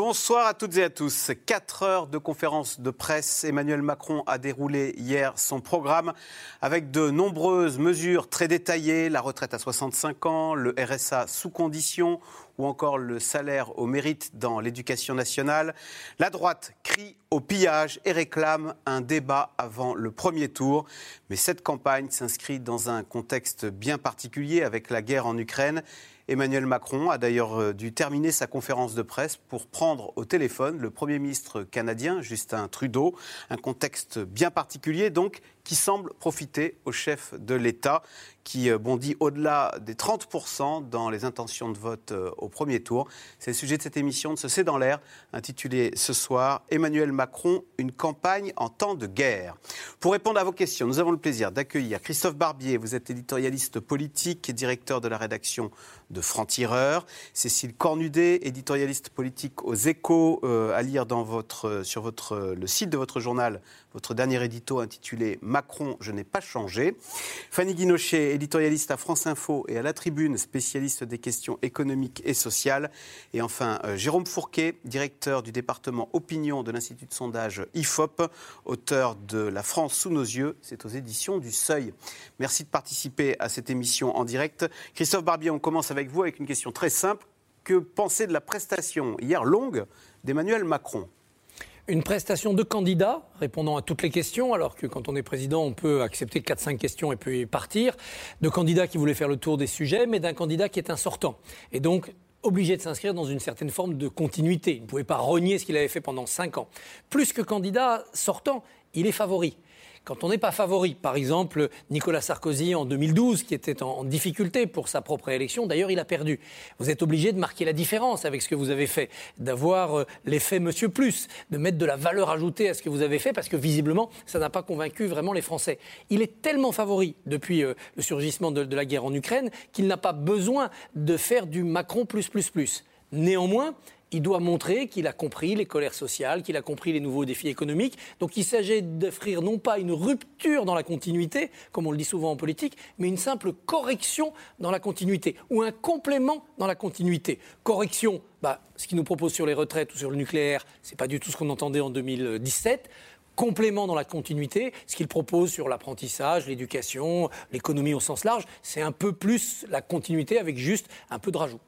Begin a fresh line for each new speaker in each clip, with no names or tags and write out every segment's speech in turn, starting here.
Bonsoir à toutes et à tous. Quatre heures de conférence de presse. Emmanuel Macron a déroulé hier son programme avec de nombreuses mesures très détaillées. La retraite à 65 ans, le RSA sous condition ou encore le salaire au mérite dans l'éducation nationale. La droite crie au pillage et réclame un débat avant le premier tour. Mais cette campagne s'inscrit dans un contexte bien particulier avec la guerre en Ukraine Emmanuel Macron a d'ailleurs euh, dû terminer sa conférence de presse pour prendre au téléphone le Premier ministre canadien, Justin Trudeau. Un contexte bien particulier donc qui semble profiter au chef de l'État qui euh, bondit au-delà des 30% dans les intentions de vote euh, au premier tour. C'est le sujet de cette émission de Ce C'est dans l'air, intitulée ce soir Emmanuel Macron, une campagne en temps de guerre. Pour répondre à vos questions, nous avons le plaisir d'accueillir Christophe Barbier. Vous êtes éditorialiste politique et directeur de la rédaction de Franc-Tireur. Cécile Cornudet, éditorialiste politique aux Échos, euh, à lire sur le site de votre journal votre dernier édito intitulé Macron, je n'ai pas changé. Fanny Guinochet, éditorialiste à France Info et à La Tribune, spécialiste des questions économiques et sociales. Et enfin, euh, Jérôme Fourquet, directeur du département opinion de l'Institut de sondage IFOP, auteur de La France sous nos yeux. C'est aux éditions du Seuil. Merci de participer à cette émission en direct. Christophe Barbier, on commence avec vous avec une question très simple. Que penser de la prestation hier longue d'Emmanuel Macron?
Une prestation de candidat répondant à toutes les questions, alors que quand on est président, on peut accepter 4-5 questions et puis partir, de candidat qui voulait faire le tour des sujets, mais d'un candidat qui est un sortant. Et donc, obligé de s'inscrire dans une certaine forme de continuité. Il ne pouvait pas renier ce qu'il avait fait pendant 5 ans. Plus que candidat sortant, il est favori quand on n'est pas favori. Par exemple, Nicolas Sarkozy en 2012, qui était en, difficulté pour sa propre élection, d'ailleurs, il a perdu. Vous êtes obligé de marquer la différence avec ce que vous avez fait, d'avoir euh, l'effet Monsieur Plus, de mettre de la valeur ajoutée à ce que vous avez fait, parce que visiblement, ça n'a pas convaincu vraiment les Français. Il est tellement favori depuis euh, le surgissement de, de la guerre en Ukraine qu'il n'a pas besoin de faire du Macron plus plus plus. Néanmoins, il doit montrer qu'il a compris les colères sociales, qu'il a compris les nouveaux défis économiques. Donc il s'agit d'offrir non pas une rupture dans la continuité, comme on le dit souvent en politique, mais une simple correction dans la continuité, ou un complément dans la continuité. Correction, bah, ce qu'il nous propose sur les retraites ou sur le nucléaire, ce n'est pas du tout ce qu'on entendait en 2017 complément dans la continuité, ce qu'il propose sur l'apprentissage, l'éducation, l'économie au sens large, c'est un peu plus la continuité avec juste un peu de rajout.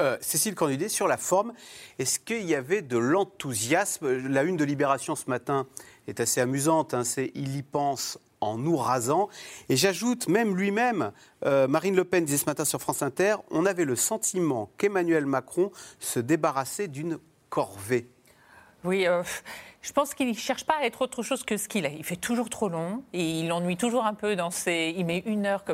Euh, Cécile Cornudet, sur la forme, est-ce qu'il y avait de l'enthousiasme? La une de Libération ce matin est assez amusante, hein, c'est Il y pense en nous rasant. Et j'ajoute, même lui-même, euh, Marine Le Pen disait ce matin sur France Inter, on avait le sentiment qu'Emmanuel Macron se débarrassait d'une corvée.
Oui, euh, je pense qu'il ne cherche pas à être autre chose que ce qu'il est. Il fait toujours trop long et il ennuie toujours un peu dans ses. Il met une heure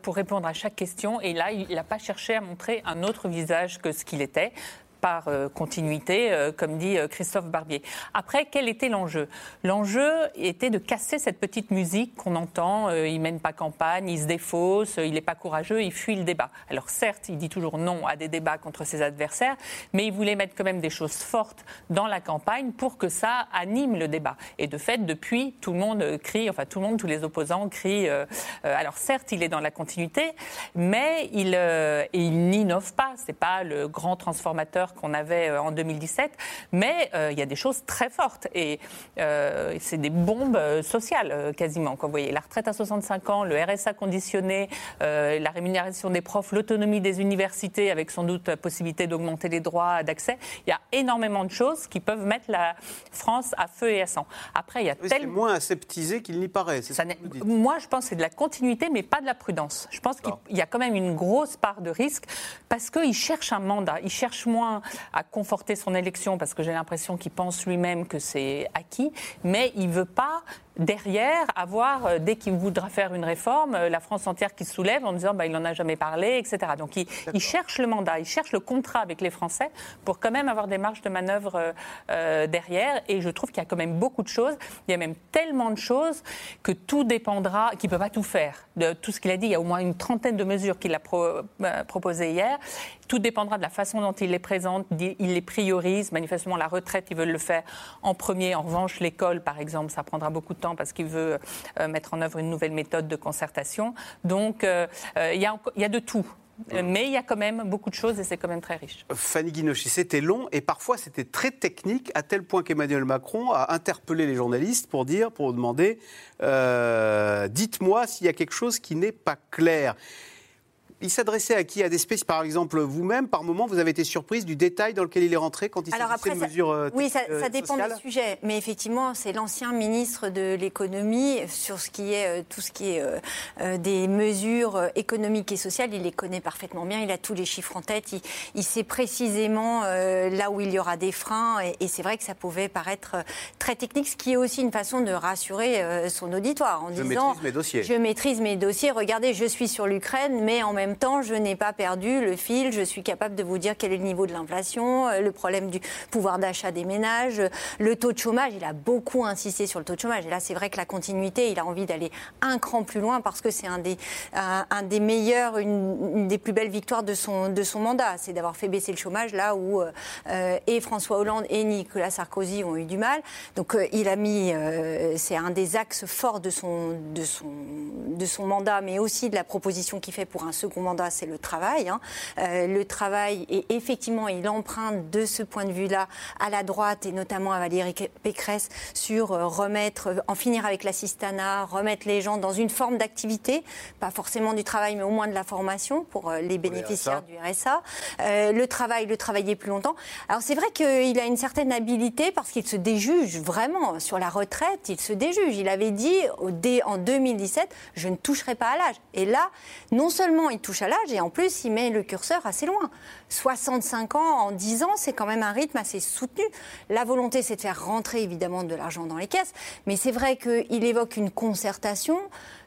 pour répondre à chaque question et là, il n'a pas cherché à montrer un autre visage que ce qu'il était par euh, continuité, euh, comme dit euh, Christophe Barbier. Après, quel était l'enjeu? L'enjeu était de casser cette petite musique qu'on entend. il mène pas campagne, il se défausse, il n'est pas courageux, il fuit le débat. Alors certes, il dit toujours non à des débats contre ses adversaires, mais il voulait mettre quand même des choses fortes dans la campagne pour que ça anime le débat. Et de fait, depuis, tout le monde crie, enfin tout le monde, tous les opposants crient. alors certes, il est dans la continuité, mais il, il n'innove pas. C'est pas le grand transformateur qu'on avait euh, en 2017, mais euh, il y a des choses très fortes et euh, c'est des bombes sociales quasiment. Quand vous voyez la retraite à 65 ans, le RSA conditionné, la rémunération des profs, l'autonomie des universités avec sans doute la possibilité d'augmenter les droits d'accès, il y a énormément de choses qui peuvent mettre la France à feu et à sang.
Après, il y a oui, C'est moins aseptisé qu'il n'y paraît.
Ça moi, je pense que c'est de la continuité, mais pas de la prudence. Je pense qu'il y a quand même une grosse part de risque parce qu'il cherche un mandat. Il cherche moins à conforter son élection parce que j'ai l'impression qu'il pense lui-même que c'est acquis, mais il ne veut pas derrière avoir, euh, dès qu'il voudra faire une réforme, euh, la France entière qui se soulève en disant bah, il n'en a jamais parlé, etc. Donc il, cherche le mandat, il cherche le contrat avec les Français pour quand même avoir des marges de manœuvre euh, derrière. Et je trouve qu'il y a quand même beaucoup de choses. Il y a même tellement de choses que tout dépendra, qu'il ne peut pas tout faire. De tout ce qu'il a dit, il y a au moins une trentaine de mesures qu'il a proposées hier. Tout dépendra de la façon dont il les présente, il les priorise. Manifestement, la retraite, ils veulent le faire en premier. En revanche, l'école, par exemple, ça prendra beaucoup de temps parce qu'il veut euh, mettre en œuvre une nouvelle méthode de concertation. Donc, euh, euh, il y, a, de tout. Mais il y a quand même beaucoup de choses et c'est quand même très riche.
Fanny Guinochi, c'était long et parfois c'était très technique, à tel point qu'Emmanuel Macron a interpellé les journalistes pour dire, pour demander, dites-moi s'il y a quelque chose qui n'est pas clair. Il s'adressait à qui À des spécialistes, par exemple vous-même, par moment, vous avez été surprise du détail dans lequel il est rentré quand il s'agissait de mesures
euh, Oui, ça, ça dépend du sujet, mais effectivement, c'est l'ancien ministre de l'économie sur ce qui est euh, tout ce qui est euh, des mesures économiques et sociales. Il les connaît parfaitement bien. Il a tous les chiffres en tête. Il, sait précisément là où il y aura des freins, et, c'est vrai que ça pouvait paraître très technique, ce qui est aussi une façon de rassurer son auditoire en
je
disant
maîtrise mes dossiers.
Je maîtrise mes dossiers. Regardez, je suis sur l'Ukraine, mais en même temps, je n'ai pas perdu le fil. Je suis capable de vous dire quel est le niveau de l'inflation, euh, le problème du pouvoir d'achat des ménages, le taux de chômage. Il a beaucoup insisté sur le taux de chômage. Et là, c'est vrai que la continuité, il a envie d'aller un cran plus loin parce que c'est un des, un, meilleurs, une, des plus belles victoires de son, de son mandat. C'est d'avoir fait baisser le chômage là où euh, et François Hollande et Nicolas Sarkozy ont eu du mal. Donc, euh, il a mis, c'est un des axes forts de son, de, son, de son mandat, mais aussi de la proposition qu'il fait pour un second mandat, c'est le travail. Hein. Euh, le travail, et effectivement, il emprunte de ce point de vue-là à la droite, et notamment à Valérie Pécresse, sur euh, remettre, euh, en finir avec l'assistanat, remettre les gens dans une forme d'activité, pas forcément du travail, mais au moins de la formation pour les bénéficiaires du RSA. le travail, le travailler plus longtemps. Alors c'est vrai qu'il a une certaine habilité parce qu'il se déjuge vraiment sur la retraite, il se déjuge. Il avait dit en 2017, je ne toucherai pas à l'âge. Et là, non seulement il touche à l'âge et en plus, il met le curseur assez loin. 65 ans en 10 ans, c'est quand même un rythme assez soutenu. La volonté, c'est de faire rentrer évidemment de l'argent dans les caisses, mais c'est vrai qu'il évoque une concertation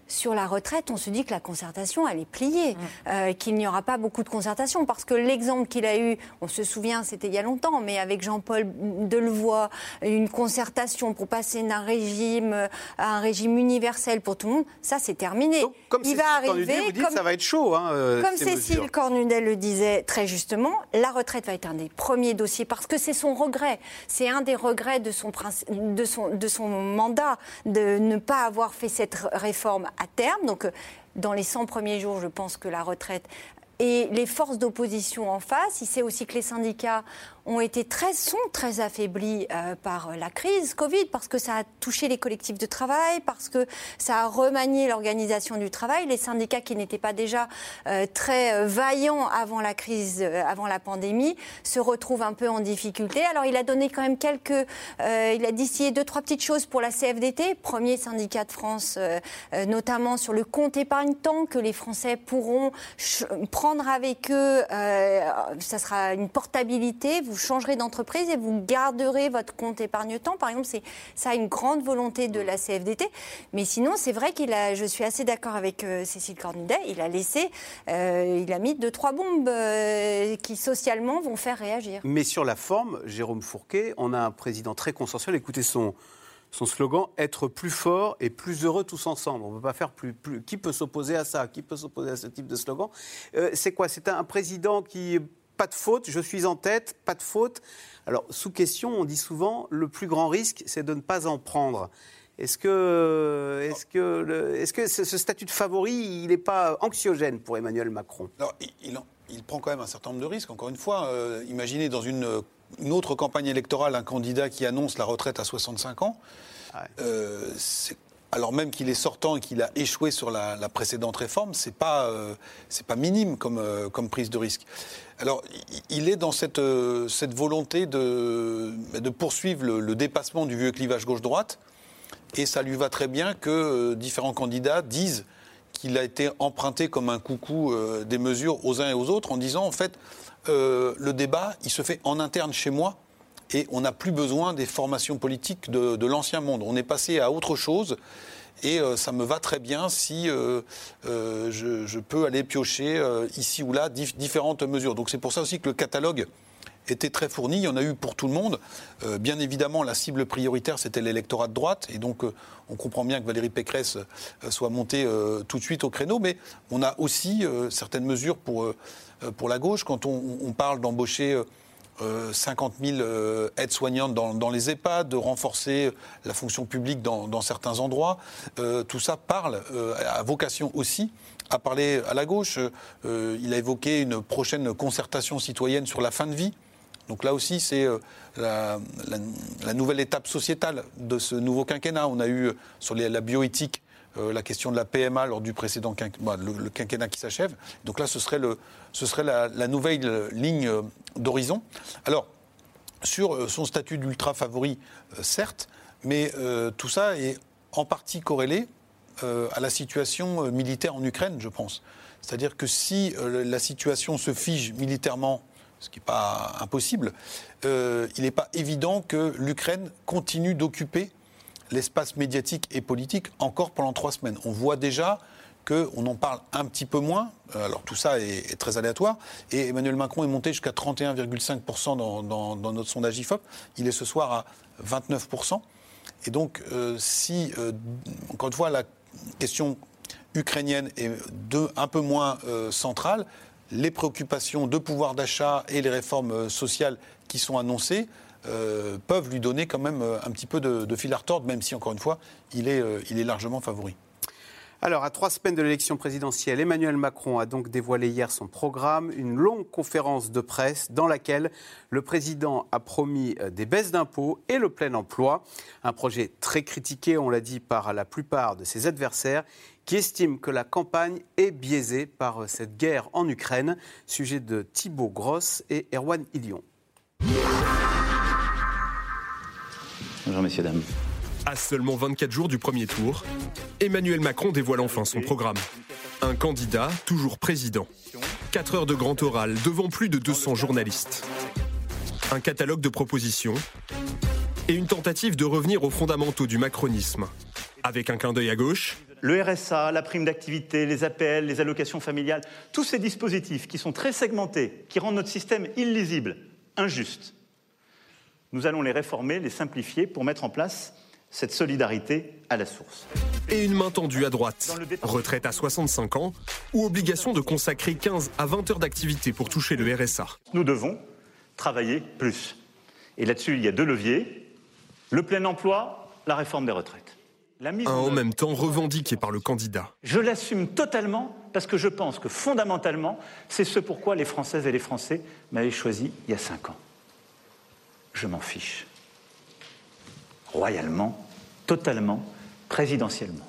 sur la retraite, on se dit que la concertation, elle est pliée, euh, qu'il n'y aura pas beaucoup de concertation, parce que l'exemple qu'il a eu, on se souvient, c'était il y a longtemps, mais avec Jean-Paul Delevoye, une concertation pour passer d'un régime à un régime universel pour tout le monde, ça c'est terminé.
comme il va arriver, vous dites, ça va être chaud. Hein,
euh, comme Cécile Cornudet le disait très justement, la retraite va être un des premiers dossiers, parce que c'est son regret, c'est un des regrets de son, de son, de son mandat, de ne pas avoir fait cette réforme à terme. Donc, euh, dans les 100 premiers jours, je pense que la retraite et les forces d'opposition en face. Il sait aussi que les syndicats ont été très, sont très affaiblis euh, par la crise Covid, parce que ça a touché les collectifs de travail, parce que ça a remanié l'organisation du travail. Les syndicats qui n'étaient pas déjà euh, très euh, vaillants avant la crise, avant la pandémie, se retrouvent un peu en difficulté. Alors il a donné quand même quelques, il a distillé deux, trois petites choses pour la CFDT, premier syndicat de France, notamment sur le compte épargne-temps que les Français pourront prendre avec eux. ça sera une portabilité. Vous changerez d'entreprise et vous garderez votre compte épargne-temps. Par exemple, c'est ça une grande volonté de la CFDT. Mais sinon, c'est vrai qu'il a, je suis assez d'accord avec euh, Cécile Cornudet, il a laissé, euh, il a mis deux, trois bombes euh, qui socialement vont faire réagir.
Mais sur la forme, Jérôme Fourquet, on a un président très consensuel. Écoutez son, son slogan être plus fort et plus heureux tous ensemble. On ne peut pas faire plus. Qui peut s'opposer à ça? Qui peut s'opposer à ce type de slogan? C'est quoi? C'est un, président qui pas de faute, je suis en tête, pas de faute. Alors, sous question, on dit souvent, le plus grand risque, c'est de ne pas en prendre. Est-ce que, est que, est que ce, statut de favori, il n'est pas anxiogène pour Emmanuel Macron?
Il, prend quand même un certain nombre de risques. Encore une fois, euh, imaginez dans une, autre campagne électorale un candidat qui annonce la retraite à 65 ans. Euh, c'est alors même qu'il est sortant et qu'il a échoué sur la, précédente réforme, c'est pas euh, pas minime comme euh, comme prise de risque. Alors il est dans cette euh, volonté de de poursuivre le, dépassement du vieux clivage gauche-droite et ça lui va très bien que différents candidats disent qu'il a été emprunté comme un coucou des mesures aux uns et aux autres en disant en fait le débat il se fait en interne chez moi et on n'a plus besoin des formations politiques de, l'ancien monde. On est passé à autre chose. Et euh, ça me va très bien si euh, euh, je, peux aller piocher ici ou là différentes mesures. Donc c'est pour ça aussi que le catalogue était très fourni. Il y en a eu pour tout le monde. bien évidemment, la cible prioritaire, c'était l'électorat de droite. Et donc, on comprend bien que Valérie Pécresse soit montée tout de suite au créneau. Mais on a aussi certaines mesures pour, pour la gauche. Quand on parle d'embaucher 50 euh, 000 euh, aides-soignantes dans, les EHPAD, de renforcer la fonction publique dans, certains endroits. Euh, tout ça parle, à vocation aussi, à parler à la gauche. il a évoqué une prochaine concertation citoyenne sur la fin de vie. Donc là aussi, c'est la, nouvelle étape sociétale de ce nouveau quinquennat. On a eu sur la bioéthique euh, la question de la PMA lors du précédent quinquennat, le, quinquennat qui s'achève. Donc là, ce serait, le, ce serait la, nouvelle ligne euh, d'horizon. Alors, sur euh, son statut d'ultra favori, certes, mais tout ça est en partie corrélé à la situation militaire en Ukraine, je pense. C'est-à-dire que si la situation se fige militairement, ce qui n'est pas impossible, il n'est pas évident que l'Ukraine continue d'occuper l'espace médiatique et politique encore pendant trois semaines. On voit déjà qu'on en parle un petit peu moins. Euh, alors tout ça est, très aléatoire. Et Emmanuel Macron est monté jusqu'à 31,5% dans, notre sondage IFOP. Il est ce soir à 29%. Et donc euh, si, euh, encore une fois, la question ukrainienne est de, un peu moins centrale, les préoccupations de pouvoir d'achat et les réformes sociales qui sont annoncées euh, peuvent lui donner quand même euh, un petit peu de, fil à retordre, même si, encore une fois, il est, euh, il est largement favori.
Alors, à trois semaines de l'élection présidentielle, Emmanuel Macron a donc dévoilé hier son programme, une longue conférence de presse dans laquelle le président a promis des baisses d'impôts et le plein emploi. Un projet très critiqué, on l'a dit, par la plupart de ses adversaires qui estiment que la campagne est biaisée par cette guerre en Ukraine. Sujet de Thibault Gross et Erwan Ilion.
Bonjour messieurs, dames.
À seulement 24 jours du premier tour, Emmanuel Macron dévoile enfin son programme. Un candidat, toujours président. 4 heures de grand oral devant plus de 200 journalistes. Un catalogue de propositions et une tentative de revenir aux fondamentaux du macronisme. Avec un clin d'œil à gauche.
Le RSA, la prime d'activité, les APL, les allocations familiales, tous ces dispositifs qui sont très segmentés, qui rendent notre système illisible, injuste, nous allons les réformer, les simplifier pour mettre en place cette solidarité à la source.
Et une main tendue à droite. Retraite à 65 ans ou obligation de consacrer 15 à 20 heures d'activité pour toucher le RSA.
Nous devons travailler plus. Et là-dessus, il y a deux leviers. Le plein emploi, la réforme des retraites.
un en même temps revendiqué par le candidat.
Je l'assume totalement parce que je pense que fondamentalement, c'est ce pourquoi les Françaises et les Français m'avaient choisi il y a cinq ans je m'en fiche. Royalement, totalement, présidentiellement.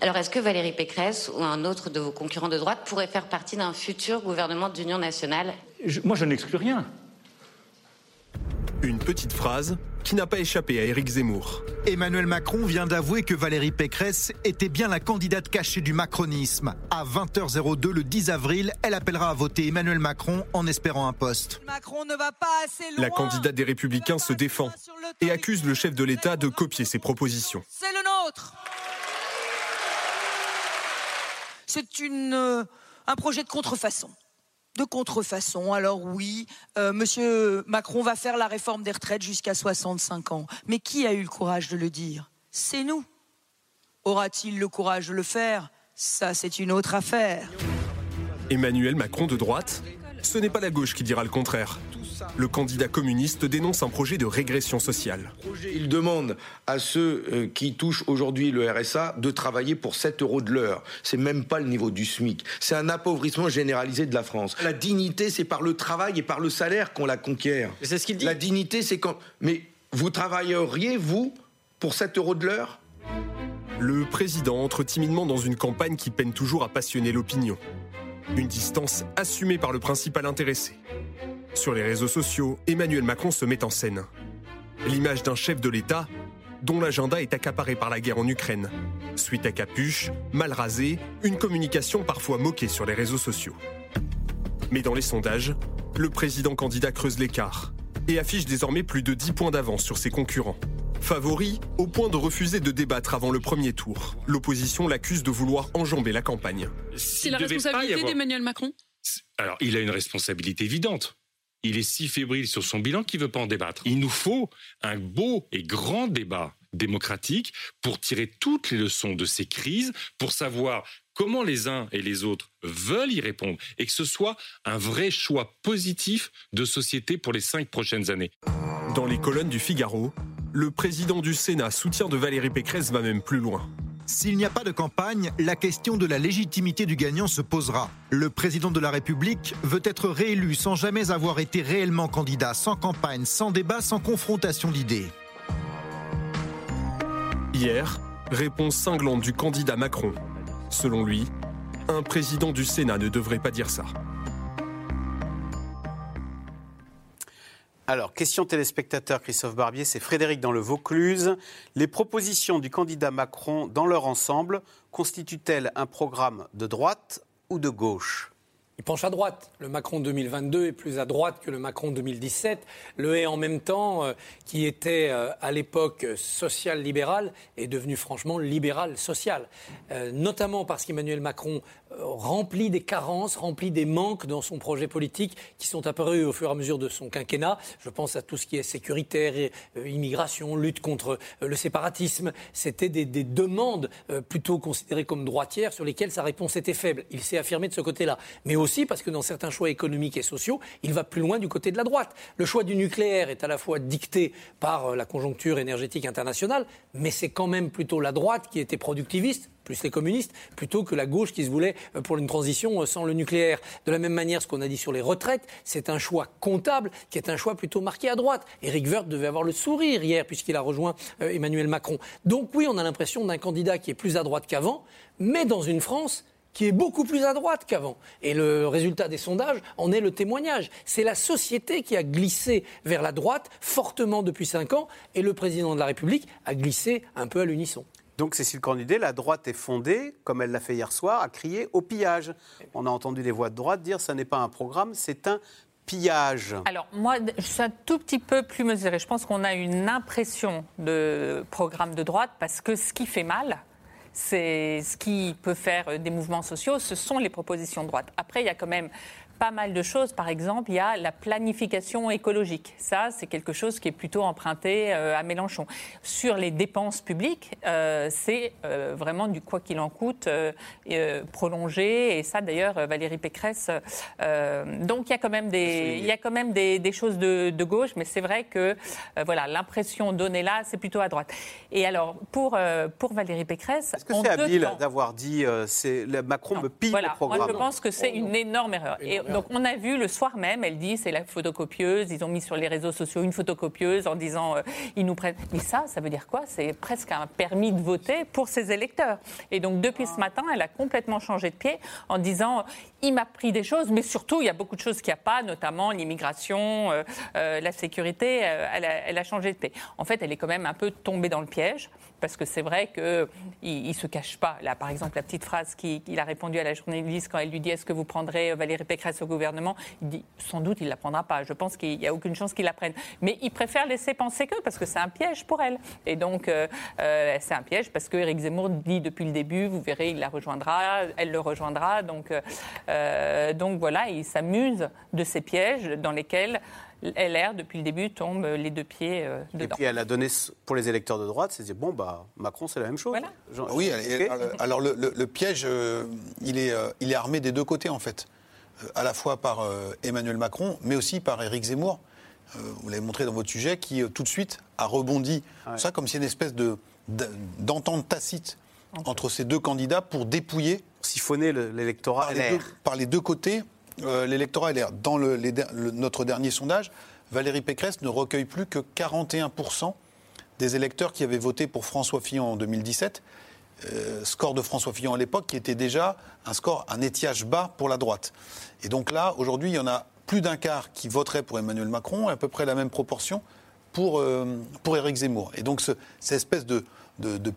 Alors, est-ce que Valérie Pécresse ou un autre de vos concurrents de droite pourrait faire partie d'un futur gouvernement d'union nationale?
Moi, je n'exclus rien.
Une petite phrase qui n'a pas échappé à Éric Zemmour.
Emmanuel Macron vient d'avouer que Valérie Pécresse était bien la candidate cachée du macronisme. À 20h02 le 10 avril, elle appellera à voter Emmanuel Macron en espérant un poste.
Macron ne va pas assez La candidate des Républicains se défend et accuse le chef de l'État de copier ses propositions.
C'est le nôtre. C'est une, euh, un projet de contrefaçon de contrefaçon. Alors oui, euh, Monsieur Macron va faire la réforme des retraites jusqu'à 65 ans. Mais qui a eu le courage de le dire? C'est nous. Aura-t-il le courage de le faire? Ça, c'est une autre affaire.
Emmanuel Macron de droite? Ce n'est pas la gauche qui dira le contraire. Le candidat communiste dénonce un projet de régression sociale.
Il demande à ceux euh, qui touchent aujourd'hui le RSA de travailler pour 7 euros de l'heure. C'est même pas le niveau du SMIC. C'est un appauvrissement généralisé de la France. La dignité, c'est par le travail et par le salaire qu'on la conquiert.
C'est ce qu'il dit.
La dignité, c'est quand. Mais vous travailleriez, vous, pour 7 euros de l'heure?
Le président entre timidement dans une campagne qui peine toujours à passionner l'opinion. Une distance assumée par le principal intéressé. Sur les réseaux sociaux, Emmanuel Macron se met en scène. L'image d'un chef de l'État dont l'agenda est accaparé par la guerre en Ukraine. Suite à capuche, mal rasé, une communication parfois moquée sur les réseaux sociaux. Mais dans les sondages, le président candidat creuse l'écart. et affiche désormais plus de 10 points d'avance sur ses concurrents. Favori, au point de refuser de débattre avant le premier tour. L'opposition l'accuse de vouloir enjamber la campagne.
C'est la responsabilité d'Emmanuel Macron
Alors, il a une responsabilité évidente. Il est si fébrile sur son bilan qu'il ne veut pas en débattre. Il nous faut un beau et grand débat démocratique pour tirer toutes les leçons de ces crises, pour savoir comment les uns et les autres veulent y répondre et que ce soit un vrai choix positif de société pour les cinq prochaines années.
Dans les colonnes du Figaro, le président du Sénat, soutien de Valérie Pécresse, va même plus loin.
S'il n'y a pas de campagne, la question de la légitimité du gagnant se posera. Le président de la République veut être réélu sans jamais avoir été réellement candidat, sans campagne, sans débat, sans confrontation d'idées.
Hier, réponse cinglante du candidat Macron. Selon lui, un président du Sénat ne devrait pas dire ça.
Alors, question téléspectateur Christophe Barbier, c'est Frédéric dans le Vaucluse. Les propositions du candidat Macron dans leur ensemble constituent-elles un programme de droite ou de gauche?
Il penche à droite. Le Macron 2022 est plus à droite que le Macron 2017. Le est en même temps, euh, qui était euh, à l'époque social-libéral, est devenu franchement libéral-social. Euh, notamment parce qu'Emmanuel Macron remplit des carences, remplit des manques dans son projet politique qui sont apparus au fur et à mesure de son quinquennat. Je pense à tout ce qui est sécuritaire, et, immigration, lutte contre le séparatisme. C'était des, des, demandes plutôt considérées comme droitières sur lesquelles sa réponse était faible. Il s'est affirmé de ce côté-là. Mais aussi parce que dans certains choix économiques et sociaux, il va plus loin du côté de la droite. Le choix du nucléaire est à la fois dicté par euh, la conjoncture énergétique internationale, mais c'est quand même plutôt la droite qui était productiviste, plus les communistes, plutôt que la gauche qui se voulait euh, pour une transition euh, sans le nucléaire. De la même manière, ce qu'on a dit sur les retraites, c'est un choix comptable qui est un choix plutôt marqué à droite. Éric Woerth devait avoir le sourire hier puisqu'il a rejoint Emmanuel Macron. Donc oui, on a l'impression d'un candidat qui est plus à droite qu'avant, mais dans une France qui est beaucoup plus à droite qu'avant. Et le résultat des sondages en est le témoignage. C'est la société qui a glissé vers la droite fortement depuis cinq ans et le président de la République a glissé un peu à l'unisson.
Donc Cécile Cornudet, la droite est fondée, comme elle l'a fait hier soir, à crier au pillage. On a entendu les voix de droite dire ce n'est pas un programme, c'est un pillage
Alors moi, je suis un tout petit peu plus mesurée. Je pense qu'on a une impression de programme de droite parce que ce qui fait mal, c'est ce qui peut faire des mouvements sociaux, ce sont les propositions de droite. Après, il y a quand même pas mal de choses. Par exemple, il y a la planification écologique. Ça, c'est quelque chose qui est plutôt emprunté euh, à Mélenchon. Sur les dépenses publiques, euh, c'est euh, vraiment du quoi qu'il en coûte prolongé. Et ça, d'ailleurs, Valérie Pécresse. donc, il y a quand même des, il y a quand même des, choses de, gauche, mais c'est vrai que voilà, l'impression donnée là, c'est plutôt à droite. Et alors, pour, pour Valérie Pécresse.
Est-ce que c'est habile d'avoir dit c'est, Macron me pille
voilà,
le programme
Moi, je pense que c'est une énorme erreur. Et donc on a vu le soir même, elle dit c'est la photocopieuse, ils ont mis sur les réseaux sociaux une photocopieuse en disant euh, ils nous prennent. Mais ça, ça veut dire quoi? C'est presque un permis de voter pour ses électeurs. Et donc depuis ce matin, elle a complètement changé de pied en disant il m'a pris des choses, mais surtout il y a beaucoup de choses qu'il n'y a pas, notamment l'immigration, euh, euh, la sécurité. Elle a, elle, a, changé de pied. En fait, elle est quand même un peu tombée dans le piège parce que c'est vrai qu'il ne se cache pas. Là, par exemple, la petite phrase qu'il a répondu à la journaliste quand elle lui dit Est-ce que vous prendrez Valérie Pécresse au gouvernement? Il dit Sans doute, il ne la prendra pas. Je pense qu'il n'y a aucune chance qu'il la prenne. Mais il préfère laisser penser que, parce que c'est un piège pour elle. Et donc, euh, euh, c'est un piège parce qu'Éric Zemmour dit depuis le début Vous verrez, il la rejoindra, elle le rejoindra. Euh, donc voilà, il s'amuse de ces pièges dans lesquels LR, depuis le début, tombe les deux pieds euh, dedans. Et
puis elle a donné pour les électeurs de droite, c'est bon, bah, Macron, c'est la même chose.
Oui, alors le, piège, euh, il, est, euh, il est armé des deux côtés, en fait. à la fois par Emmanuel Macron, mais aussi par Éric Zemmour. vous l'avez montré dans votre sujet, qui tout de suite a rebondi. Ça, comme si une espèce de, d'entente tacite entre ces deux candidats pour dépouiller.
Siphonner l'électorat
par les deux côtés euh, l'électorat LR. Dans notre dernier sondage, Valérie Pécresse ne recueille plus que 41% des électeurs qui avaient voté pour François Fillon en 2017. Euh, score de François Fillon à l'époque qui était déjà un score, un étiage bas pour la droite. Et donc là, aujourd'hui, il y en a plus d'un quart qui voterait pour Emmanuel Macron et à peu près la même proportion pour, euh, pour Éric Zemmour. Et donc cette espèce de,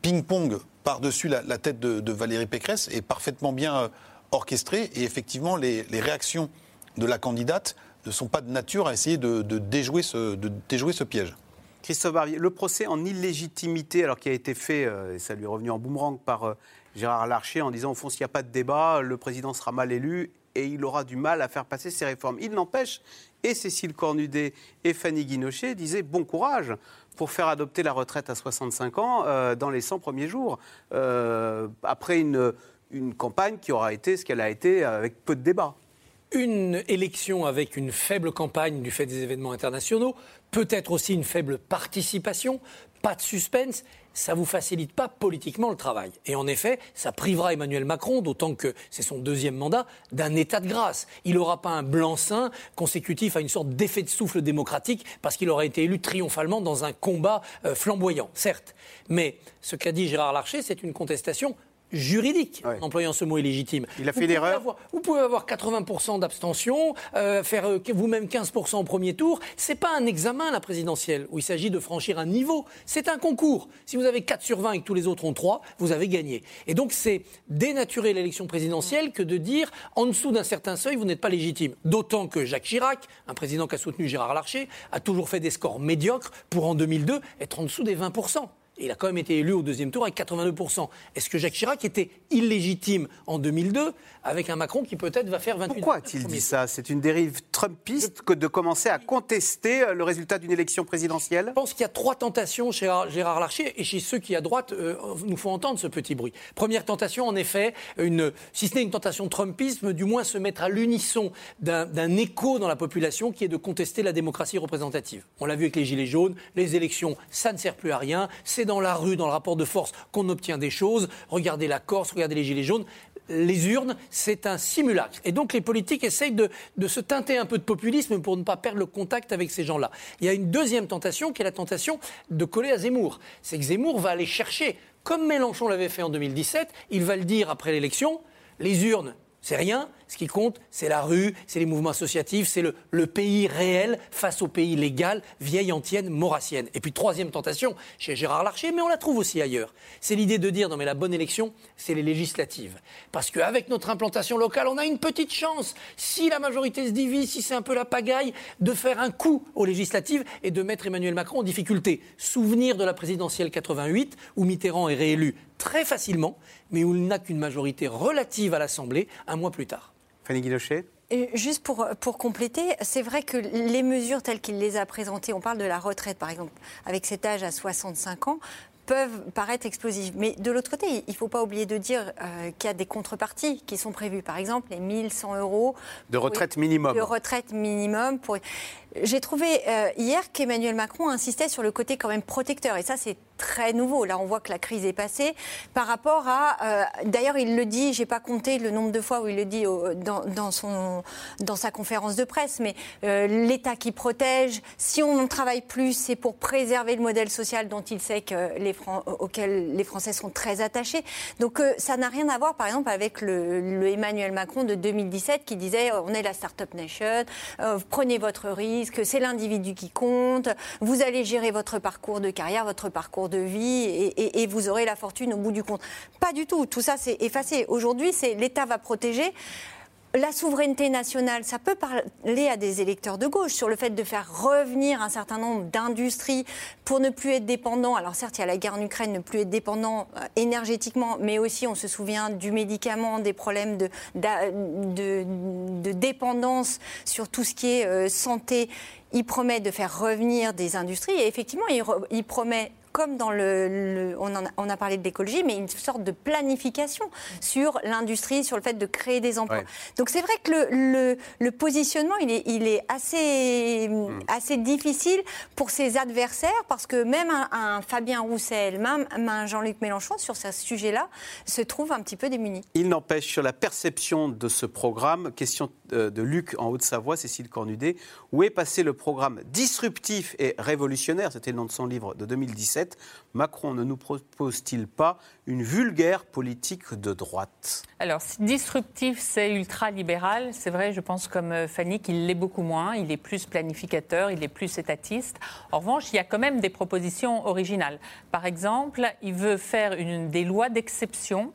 ping-pong par-dessus la, tête de, Valérie Pécresse est parfaitement bien orchestré et effectivement les, réactions de la candidate ne sont pas de nature à essayer de, déjouer, ce, déjouer ce piège.
Christophe Barbier, le procès en illégitimité, alors qui a été fait, euh, et ça lui est revenu en boomerang par euh, Gérard Larcher en disant au fond s'il n'y a pas de débat, le président sera mal élu et il aura du mal à faire passer ses réformes. Il n'empêche, et Cécile Cornudet et Fanny Guinochet disaient bon courage pour faire adopter la retraite à 65 ans euh, dans les 100 premiers jours, après une, une campagne qui aura été ce qu'elle a été avec peu de débats
une élection avec une faible campagne du fait des événements internationaux, peut-être aussi une faible participation, pas de suspense, ça vous facilite pas politiquement le travail. Et en effet, ça privera Emmanuel Macron, d'autant que c'est son deuxième mandat, d'un état de grâce. Il n'aura pas un blanc-seing consécutif à une sorte d'effet de souffle démocratique parce qu'il aura été élu triomphalement dans un combat euh, flamboyant, certes. Mais ce qu'a dit Gérard Larcher, c'est une contestation juridique, en employant ce mot illégitime.
Il a fait l'erreur.
Vous pouvez avoir 80% d'abstention, euh, faire euh, vous-même 15% au premier tour. C'est pas un examen, la présidentielle, où il s'agit de franchir un niveau. C'est un concours. Si vous avez 4 sur 20 et que tous les autres ont 3, vous avez gagné. Et donc, c'est dénaturer l'élection présidentielle que de dire en dessous d'un certain seuil, vous n'êtes pas légitime. D'autant que Jacques Chirac, un président qui a soutenu Gérard Larcher, a toujours fait des scores médiocres pour en 2002 être en dessous des 20% il a quand même été élu au deuxième tour avec 82%. Est-ce que Jacques Chirac était illégitime en 2002 avec un Macron qui peut-être va faire 28%.
Pourquoi a-t-il dit ça? C'est une dérive trumpiste que de commencer à contester euh, le résultat d'une élection présidentielle?
Je pense qu'il y a trois tentations chez Gérard Larcher et chez ceux qui, à droite, euh, nous font entendre ce petit bruit. Première tentation, en effet, une, si ce n'est une tentation trumpisme, du moins se mettre à l'unisson d'un écho dans la population qui est de contester la démocratie représentative. On l'a vu avec les Gilets jaunes, les élections, ça ne sert plus à rien, c'est dans la rue, dans le rapport de force qu'on obtient des choses. Regardez la Corse, regardez les Gilets jaunes les urnes, c'est un simulacre. Et donc les politiques essayent de, se teinter un peu de populisme pour ne pas perdre le contact avec ces gens-là. Il y a une deuxième tentation qui est la tentation de coller à Zemmour. C'est que Zemmour va aller chercher, comme Mélenchon l'avait fait en 2017, il va le dire après l'élection, les urnes, c'est rien. Ce qui compte, c'est la rue, c'est les mouvements associatifs, c'est le, pays réel face au pays légal, vieille antienne, maurassienne. Et puis troisième tentation, chez Gérard Larcher, mais on la trouve aussi ailleurs, c'est l'idée de dire, non mais la bonne élection, c'est les législatives. Parce qu'avec notre implantation locale, on a une petite chance, si la majorité se divise, si c'est un peu la pagaille, de faire un coup aux législatives et de mettre Emmanuel Macron en difficulté. Souvenir de la présidentielle 88, où Mitterrand est réélu très facilement, mais où il n'a qu'une majorité relative à l'Assemblée un mois plus tard.
Fanny Guilochet
Juste pour, pour compléter, c'est vrai que les mesures telles qu'il les a présentées, on parle de la retraite par exemple, avec cet âge à 65 ans, peuvent paraître explosives. Mais de l'autre côté, il ne faut pas oublier de dire euh, qu'il y a des contreparties qui sont prévues. Par exemple, les 1100 euros.
De retraite minimum.
De retraite minimum. Pour... J'ai trouvé euh, hier qu'Emmanuel Macron insistait sur le côté quand même protecteur. Et ça, c'est très nouveau. Là, on voit que la crise est passée par rapport à. Euh, d'ailleurs, il le dit, j'ai pas compté le nombre de fois où il le dit dans, dans, son, dans sa conférence de presse, mais l'État qui protège. Si on travaille plus, c'est pour préserver le modèle social dont il sait que les auxquels les Français sont très attachés. Donc euh, ça n'a rien à voir, par exemple, avec le, Emmanuel Macron de 2017 qui disait euh, on est la start-up nation, euh, prenez votre risque, c'est l'individu qui compte, vous allez gérer votre parcours de carrière, votre parcours de vie et, et vous aurez la fortune au bout du compte. Pas du tout. Tout ça, c'est effacé. Aujourd'hui, c'est l'État va protéger la souveraineté nationale, ça peut parler à des électeurs de gauche sur le fait de faire revenir un certain nombre d'industries pour ne plus être dépendant. Alors certes, il y a la guerre en Ukraine, ne plus être dépendant euh, énergétiquement, mais aussi on se souvient du médicament, des problèmes de, dépendance sur tout ce qui est euh, santé. Il promet de faire revenir des industries et effectivement, il promet comme dans le, on, a, parlé de l'écologie, mais une sorte de planification sur l'industrie, sur le fait de créer des emplois. Donc c'est vrai que le, le, positionnement, il est, il est assez, hmm. assez difficile pour ses adversaires, parce que même un, Fabien Roussel, même un Jean-Luc Mélenchon, sur ce sujet-là, se trouve un petit peu démuni.
Il n'empêche, sur la perception de ce programme, question euh, de Luc en Haute-Savoie, Cécile Cornudet, où est passé le programme disruptif et révolutionnaire, c'était le nom de son livre de 2017, Macron ne nous propose-t-il pas une vulgaire politique de droite?
Alors, disruptif, c'est ultra-libéral. C'est vrai, je pense comme euh, Fanny qu'il l'est beaucoup moins. Il est plus planificateur, il est plus étatiste. En revanche, il y a quand même des propositions originales. Par exemple, il veut faire une, des lois d'exception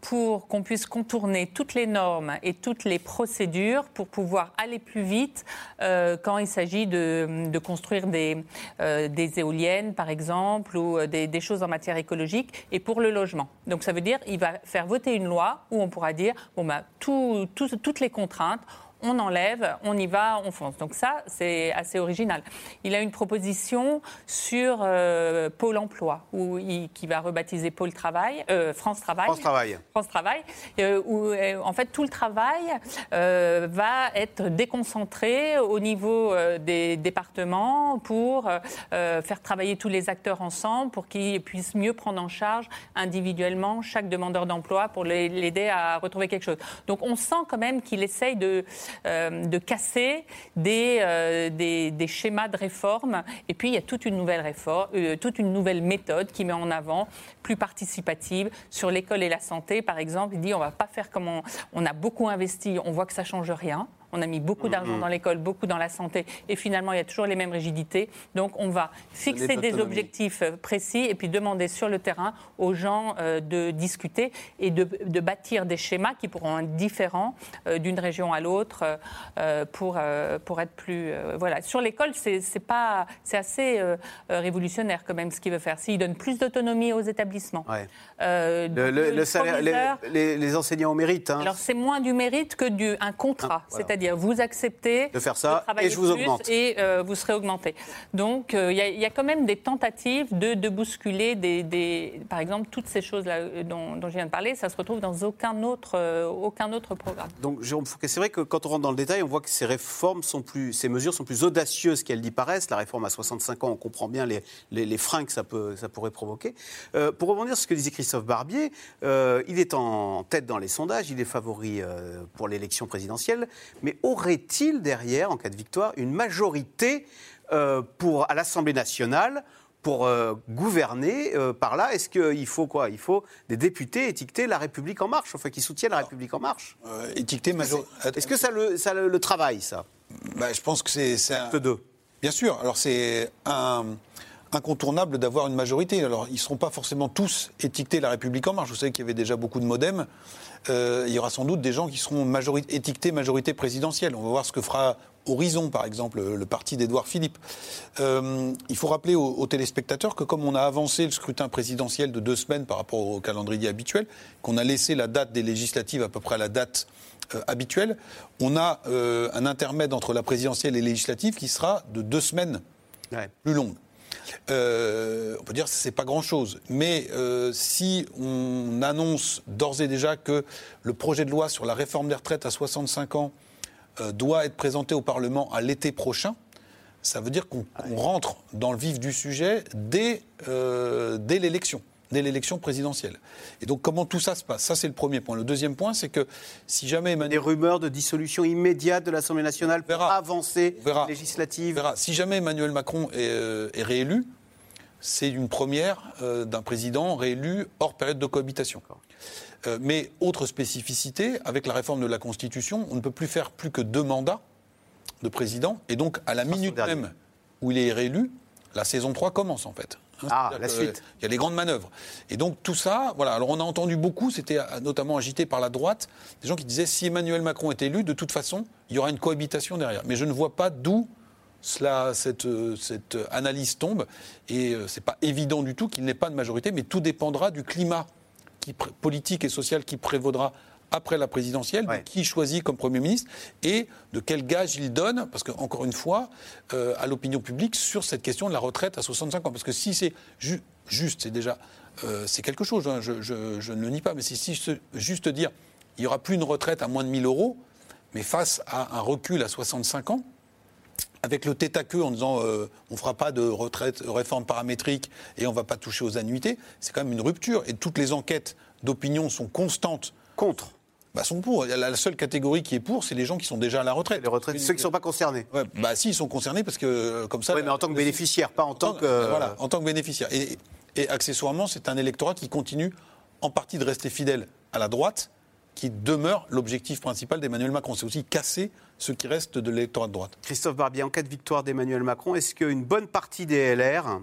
pour qu'on puisse contourner toutes les normes et toutes les procédures pour pouvoir aller plus vite euh, quand il s'agit de, construire des, euh, des, éoliennes, par exemple, ou euh, des, choses en matière écologique, et pour le logement. Donc ça veut dire qu'il va faire voter une loi où on pourra dire, bon, bah, toutes les contraintes, on enlève, on y va, on fonce. Donc ça, c'est assez original. Il a une proposition sur euh, Pôle Emploi, où qui va rebaptiser Pôle Travail, euh, France Travail.
France Travail.
France Travail, euh, où en fait tout le travail va être déconcentré au niveau des départements pour faire travailler tous les acteurs ensemble, pour qu'ils puissent mieux prendre en charge individuellement chaque demandeur d'emploi pour l'aider à retrouver quelque chose. Donc on sent quand même qu'il essaye de euh, de casser euh, des, des, schémas de réforme. Et puis, il y a toute une nouvelle réforme, euh, toute une nouvelle méthode qui met en avant, plus participative, sur l'école et la santé, par exemple. Il dit, on va pas faire comme on, on a beaucoup investi, on voit que ça ne change rien. On a mis beaucoup mm, d'argent mm. dans l'école, beaucoup dans la santé, et finalement, il y a toujours les mêmes rigidités. Donc, on va fixer des objectifs euh, précis et puis demander sur le terrain aux gens euh, de discuter et de, bâtir des schémas qui pourront être différents euh, d'une région à l'autre pour, pour être plus. voilà. Sur l'école, c'est pas, c'est assez révolutionnaire quand même ce qu'il veut faire. S'il donne plus d'autonomie aux établissements.
le, salaire, les, enseignants au mérite. Hein.
Alors, c'est moins du mérite que du un contrat. Ah, C'est-à-dire c'est-à-dire vous acceptez
de faire ça et je vous augmente.
Et euh, vous serez augmenté. Donc euh, il y, a quand même des tentatives de, bousculer, des, par exemple, toutes ces choses-là euh, dont, je viens de parler, ça se retrouve dans aucun autre, aucun autre programme.
Donc Jérôme Fouquet, c'est vrai que quand on rentre dans le détail, on voit que ces réformes sont plus, ces mesures sont plus audacieuses qu'elles y paraissent. La réforme à 65 ans, on comprend bien les, les, freins que ça, peut, ça pourrait provoquer. pour rebondir sur ce que disait Christophe Barbier, il est en tête dans les sondages, il est favori pour l'élection présidentielle, mais mais aurait-il derrière, en cas de victoire, une majorité euh, pour, à l'Assemblée nationale pour euh, gouverner euh, par là? Est-ce qu'il faut quoi? Il faut des députés étiqueter La République en marche, enfin qui soutiennent La République en marche
Étiqueter
Est-ce que ça le, ça le, travail, ça?
Bah, Je pense que c'est...
Un... deux.
Bien sûr. Alors c'est incontournable d'avoir une majorité. Alors ils ne seront pas forcément tous étiquetés La République en marche. Vous savez qu'il y avait déjà beaucoup de modems. Euh, il y aura sans doute des gens qui seront étiquetés majorité présidentielle. On va voir ce que fera Horizon, par exemple, le parti d'Édouard Philippe. Euh, il faut rappeler aux, téléspectateurs que comme on a avancé le scrutin présidentiel de deux semaines par rapport au calendrier habituel, qu'on a laissé la date des législatives à peu près à la date euh, habituelle, on a un intermède entre la présidentielle et les législatives qui sera de deux semaines plus longue. Euh, on peut dire que ce n'est pas grand-chose. Mais euh, si on annonce d'ores et déjà que le projet de loi sur la réforme des retraites à 65 ans euh, doit être présenté au Parlement à l'été prochain, ça veut dire qu'on rentre dans le vif du sujet dès l'élection dès l'élection présidentielle. Et donc comment tout ça se passe? Ça c'est le premier point. Le deuxième point, c'est que si jamais
Emmanuel... Des rumeurs de dissolution immédiate de l'Assemblée nationale pour avancer législative.
Si jamais Emmanuel Macron est, euh, réélu, c'est une première euh, d'un président réélu hors période de cohabitation. Euh, mais autre spécificité, avec la réforme de la Constitution, on ne peut plus faire plus que deux mandats de président. Et donc, à la minute même où il est réélu, la saison 3 commence en fait.
Ah, la suite.
Il y a les grandes manœuvres. Et donc tout ça, voilà. Alors on a entendu beaucoup, c'était notamment agité par la droite, des gens qui disaient si Emmanuel Macron est élu, de toute façon, il y aura une cohabitation derrière. Mais je ne vois pas d'où cela, cette, cette, analyse tombe. Et euh, ce n'est pas évident du tout qu'il n'ait pas de majorité, mais tout dépendra du climat qui, politique et social qui prévaudra après la présidentielle, qui choisit comme Premier ministre et de quel gage il donne, parce que, encore une fois, euh, à l'opinion publique sur cette question de la retraite à 65 ans. Parce que si c'est juste, c'est déjà. Euh, c'est quelque chose, hein, je, ne le nie pas, mais si juste dire il n'y aura plus une retraite à moins de 1000 euros, mais face à un recul à 65 ans, avec le tête à queue en disant euh, on ne fera pas de retraite, réforme paramétrique et on ne va pas toucher aux annuités, c'est quand même une rupture. Et toutes les enquêtes d'opinion sont constantes
contre
bah, sont pour. La seule catégorie qui est pour, c'est les gens qui sont déjà à la retraite.
Les retraites, ceux qui ne sont pas concernés.
bah si, ils sont concernés parce que euh, comme ça.
Oui, mais en tant que bénéficiaire, pas en, tant, que.
Euh, voilà, en tant que bénéficiaire. Et, accessoirement, c'est un électorat qui continue en partie de rester fidèle à la droite, qui demeure l'objectif principal d'Emmanuel Macron. C'est aussi casser ce qui reste de l'électorat de droite.
Christophe Barbier, en cas de victoire d'Emmanuel Macron, est-ce qu'une bonne partie des LR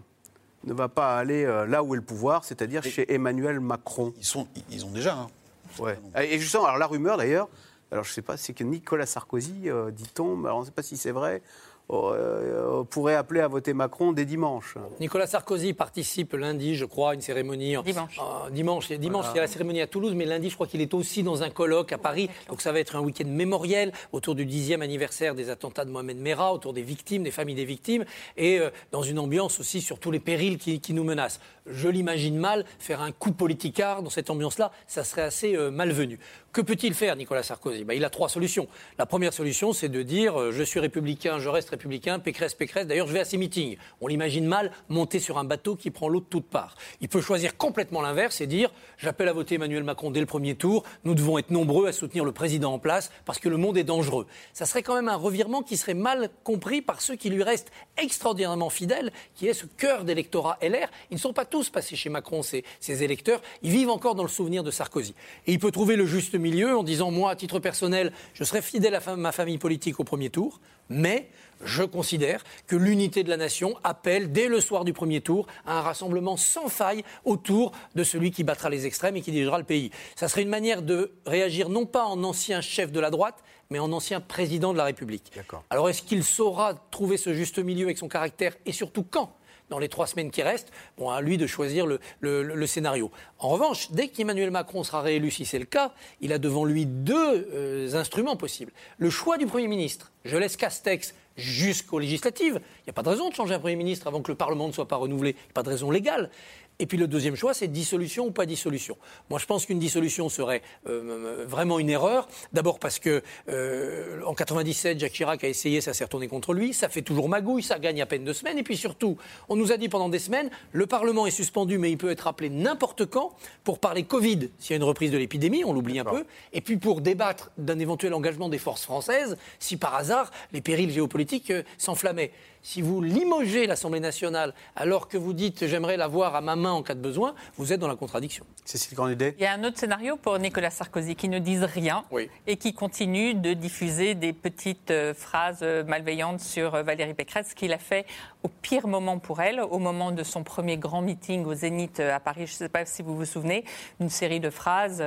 ne va pas aller euh, là où est le pouvoir, c'est-à-dire chez Emmanuel Macron?
Ils, sont, ils ont déjà. Hein
Ouais. Et justement, alors la rumeur d'ailleurs, alors je ne sais pas, c'est que Nicolas Sarkozy, euh, dit-on, alors on ne sait pas si c'est vrai, pourrait appeler à voter Macron dès dimanche.
Nicolas Sarkozy participe lundi, je crois, à une cérémonie.
Dimanche.
Euh, dimanche, dimanche il y a la cérémonie à Toulouse, mais lundi, je crois qu'il est aussi dans un colloque à Paris. Donc ça va être un week-end mémoriel autour du dixième anniversaire des attentats de Mohamed Merah, autour des victimes, des familles des victimes, et euh, dans une ambiance aussi sur tous les périls qui, qui nous menacent. Je l'imagine mal faire un coup politicard dans cette ambiance-là, ça serait assez euh, malvenu. Que peut-il faire, Nicolas Sarkozy? Ben, Il a trois solutions. La première solution, c'est de dire euh, je suis républicain, je reste républicain, Pécresse, Pécresse. D'ailleurs, je vais à ces meetings. On l'imagine mal monter sur un bateau qui prend l'eau de toutes parts. Il peut choisir complètement l'inverse et dire j'appelle à voter Emmanuel Macron dès le premier tour. Nous devons être nombreux à soutenir le président en place parce que le monde est dangereux. Ça serait quand même un revirement qui serait mal compris par ceux qui lui restent extraordinairement fidèles, qui est ce cœur d'électorat LR. Ils ne sont pas tous passés chez Macron, ces, ces électeurs. Ils vivent encore dans le souvenir de Sarkozy. Et il peut trouver le juste milieu en disant moi, à titre personnel, je serai fidèle à ma famille politique au premier tour, mais je considère que l'unité de la nation appelle, dès le soir du premier tour, à un rassemblement sans faille autour de celui qui battra les extrêmes et qui dirigera le pays. Ça serait une manière de réagir non pas en ancien chef de la droite, mais en ancien président de la République. Alors est-ce qu'il saura trouver ce juste milieu avec son caractère et surtout quand? Dans les trois semaines qui restent, bon, à lui de choisir le, scénario. En revanche, dès qu'Emmanuel Macron sera réélu, si c'est le cas, il a devant lui deux euh, instruments possibles. Le choix du Premier ministre. Je laisse Castex jusqu'aux législatives. Il n'y a pas de raison de changer un Premier ministre avant que le Parlement ne soit pas renouvelé. Il n'y a pas de raison légale. Et puis le deuxième choix, c'est dissolution ou pas dissolution. Moi, je pense qu'une dissolution serait euh, vraiment une erreur. D'abord parce que euh, en 97, Jacques Chirac a essayé, ça s'est retourné contre lui. Ça fait toujours magouille, ça gagne à peine deux semaines. Et puis surtout, on nous a dit pendant des semaines, le Parlement est suspendu, mais il peut être appelé n'importe quand pour parler Covid s'il y a une reprise de l'épidémie, on l'oublie un peu. Et puis pour débattre d'un éventuel engagement des forces françaises, si par hasard les périls géopolitiques euh, s'enflammaient si vous limogez l'Assemblée nationale alors que vous dites j'aimerais la voir à ma main en cas de besoin, vous êtes dans la contradiction.
Cécile Cornudet
Il y a un autre scénario pour Nicolas Sarkozy qui ne dise rien et qui continue de diffuser des petites euh, phrases malveillantes sur euh, Valérie Pécresse, qu'il a fait au pire moment pour elle, au moment de son premier grand meeting au Zénith à Paris. Je ne sais pas si vous vous souvenez, une série de phrases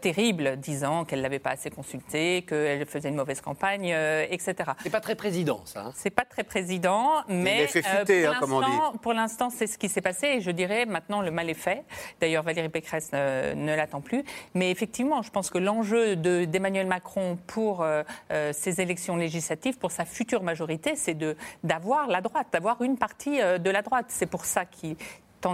terribles disant qu'elle l'avait pas assez consultée, qu'elle faisait une mauvaise campagne, etc.
C'est pas très président, ça. Hein
c'est pas très président mais pour l'instant, c'est ce qui s'est passé et je dirais maintenant le mal est fait. D'ailleurs, Valérie Pécresse ne, l'attend plus. Mais effectivement, je pense que l'enjeu d'Emmanuel Macron pour euh, euh, ces élections législatives, pour sa future majorité, c'est d'avoir la droite, d'avoir une partie euh, de la droite. C'est pour ça qu'il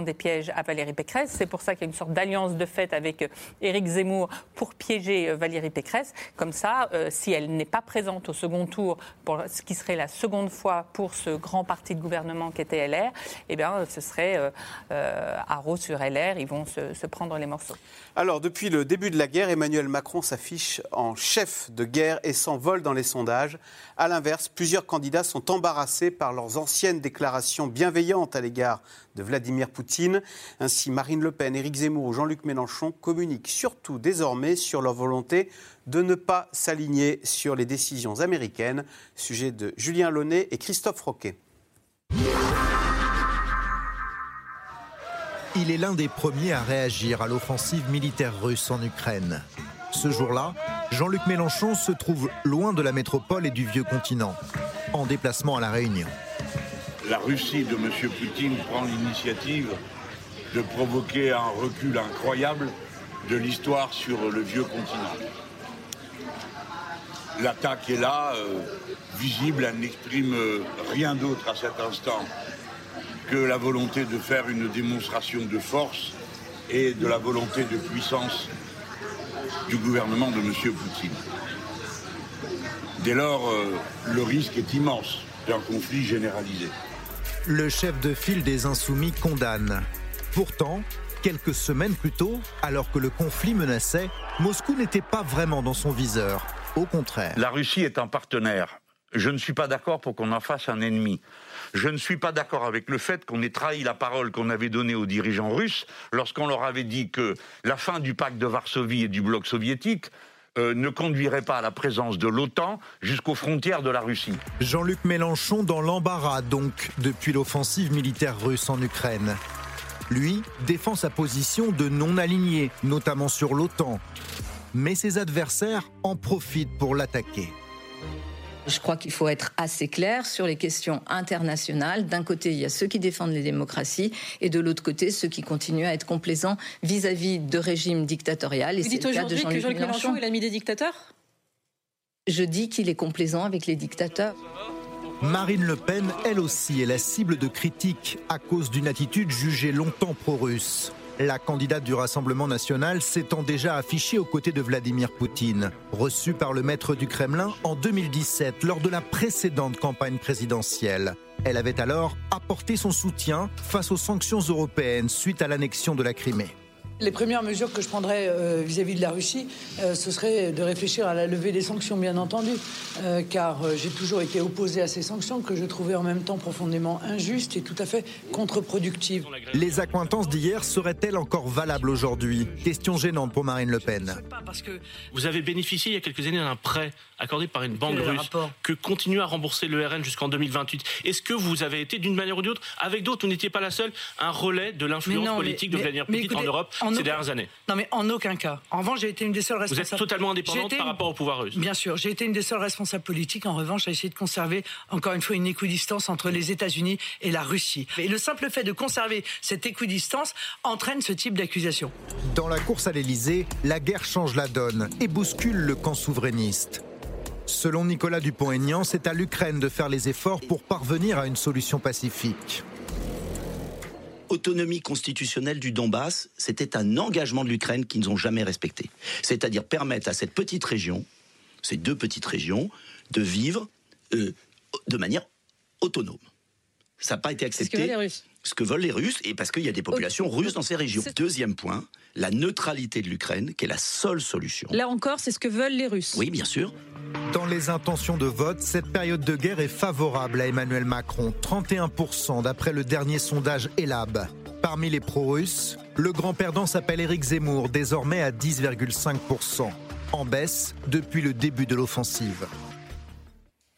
des pièges à Valérie Pécresse. C'est pour ça qu'il y a une sorte d'alliance de fait avec euh, Éric Zemmour pour piéger euh, Valérie Pécresse. Comme ça, euh, si elle n'est pas présente au second tour, pour ce qui serait la seconde fois pour ce grand parti de gouvernement qui était LR, eh bien, ce serait euh, haro sur LR. Ils vont se prendre les morceaux.
Alors, depuis le début de la guerre, Emmanuel Macron s'affiche en chef de guerre et s'envole dans les sondages. À l'inverse, plusieurs candidats sont embarrassés par leurs anciennes déclarations bienveillantes à l'égard de Vladimir Poutine. Ainsi, Marine Le Pen, Éric Zemmour ou Jean-Luc Mélenchon communiquent surtout désormais sur leur volonté de ne pas s'aligner sur les décisions américaines. Sujet de Julien Launay et Christophe Roquet.
Il est l'un des premiers à réagir à l'offensive militaire russe en Ukraine. Ce jour-là, Jean-Luc Mélenchon se trouve loin de la métropole et du vieux continent, en déplacement à La Réunion
la Russie de M. Poutine prend l'initiative de provoquer un recul incroyable de l'histoire sur le vieux continent. L'attaque est là, euh, visible, elle n'exprime rien d'autre à cet instant que la volonté de faire une démonstration de force et de la volonté de puissance du gouvernement de M. Poutine. Dès lors, euh, le risque est immense d'un conflit généralisé
le chef de file des Insoumis condamne. Pourtant, quelques semaines plus tôt, alors que le conflit menaçait, Moscou n'était pas vraiment dans son viseur. Au contraire.
La Russie est un partenaire. Je ne suis pas d'accord pour qu'on en fasse un ennemi. Je ne suis pas d'accord avec le fait qu'on ait trahi la parole qu'on avait donnée aux dirigeants russes lorsqu'on leur avait dit que la fin du pacte de Varsovie et du bloc soviétique euh, ne conduirait pas à la présence de l'OTAN jusqu'aux frontières de la Russie.
Jean-Luc Mélenchon dans l'embarras donc depuis l'offensive militaire russe en Ukraine. Lui défend sa position de non-aligné, notamment sur l'OTAN. Mais ses adversaires en profitent pour l'attaquer.
Je crois qu'il faut être assez clair sur les questions internationales. D'un côté, il y a ceux qui défendent les démocraties et de l'autre côté, ceux qui continuent à être complaisants vis-à-vis de régimes dictatoriaux.
Vous dites aujourd'hui que Jean-Luc Mélenchon est l'ami des dictateurs?
Je dis qu'il est complaisant avec les dictateurs.
Marine Le Pen, elle aussi, est la cible de critiques à cause d'une attitude jugée longtemps pro-russe. La candidate du Rassemblement national s'étant déjà affichée aux côtés de Vladimir Poutine, reçue par le maître du Kremlin en 2017 lors de la précédente campagne présidentielle. Elle avait alors apporté son soutien face aux sanctions européennes suite à l'annexion de la Crimée.
Les premières mesures que je prendrais euh, vis-à-vis de la Russie, euh, ce serait de réfléchir à la levée des sanctions, bien entendu, euh, car j'ai toujours été opposé à ces sanctions que je trouvais en même temps profondément injustes et tout à fait contre-productives.
Les accointances d'hier seraient-elles encore valables aujourd'hui? Question gênante pour Marine Le Pen.
Parce que vous avez bénéficié il y a quelques années d'un prêt accordé par une banque russe que continue à rembourser le RN jusqu'en 2028. Est-ce que vous avez été d'une manière ou d'une autre, avec d'autres, vous n'étiez pas la seule, un relais de l'influence politique de Vladimir Poutine en Europe? Ces dernières années.
Non, mais en aucun cas. En revanche, j'ai été une des seules responsables.
Vous êtes totalement indépendante par rapport au pouvoir russe.
Bien sûr, j'ai été une des seules responsables politiques, en revanche, à essayer de conserver, encore une fois, une équidistance entre les États-Unis et la Russie. Et le simple fait de conserver cette équidistance entraîne ce type d'accusation.
Dans la course à l'Elysée, la guerre change la donne et bouscule le camp souverainiste. Selon Nicolas Dupont-Aignan, c'est à l'Ukraine de faire les efforts pour parvenir à une solution pacifique
autonomie constitutionnelle du Donbass, c'était un engagement de l'Ukraine qu'ils n'ont jamais respecté. C'est-à-dire permettre à cette petite région, ces deux petites régions, de vivre euh, de manière autonome. Ça n'a pas été accepté.
Ce que veulent les Russes.
Ce que veulent les Russes, et parce qu'il y a des populations russes dans ces régions. Deuxième point, la neutralité de l'Ukraine, qui est la seule solution.
Là encore, c'est ce que veulent les Russes.
Oui, bien sûr.
Dans les intentions de vote, cette période de guerre est favorable à Emmanuel Macron, 31% d'après le dernier sondage ELAB. Parmi les pro-russes, le grand perdant s'appelle Éric Zemmour, désormais à 10,5%, en baisse depuis le début de l'offensive.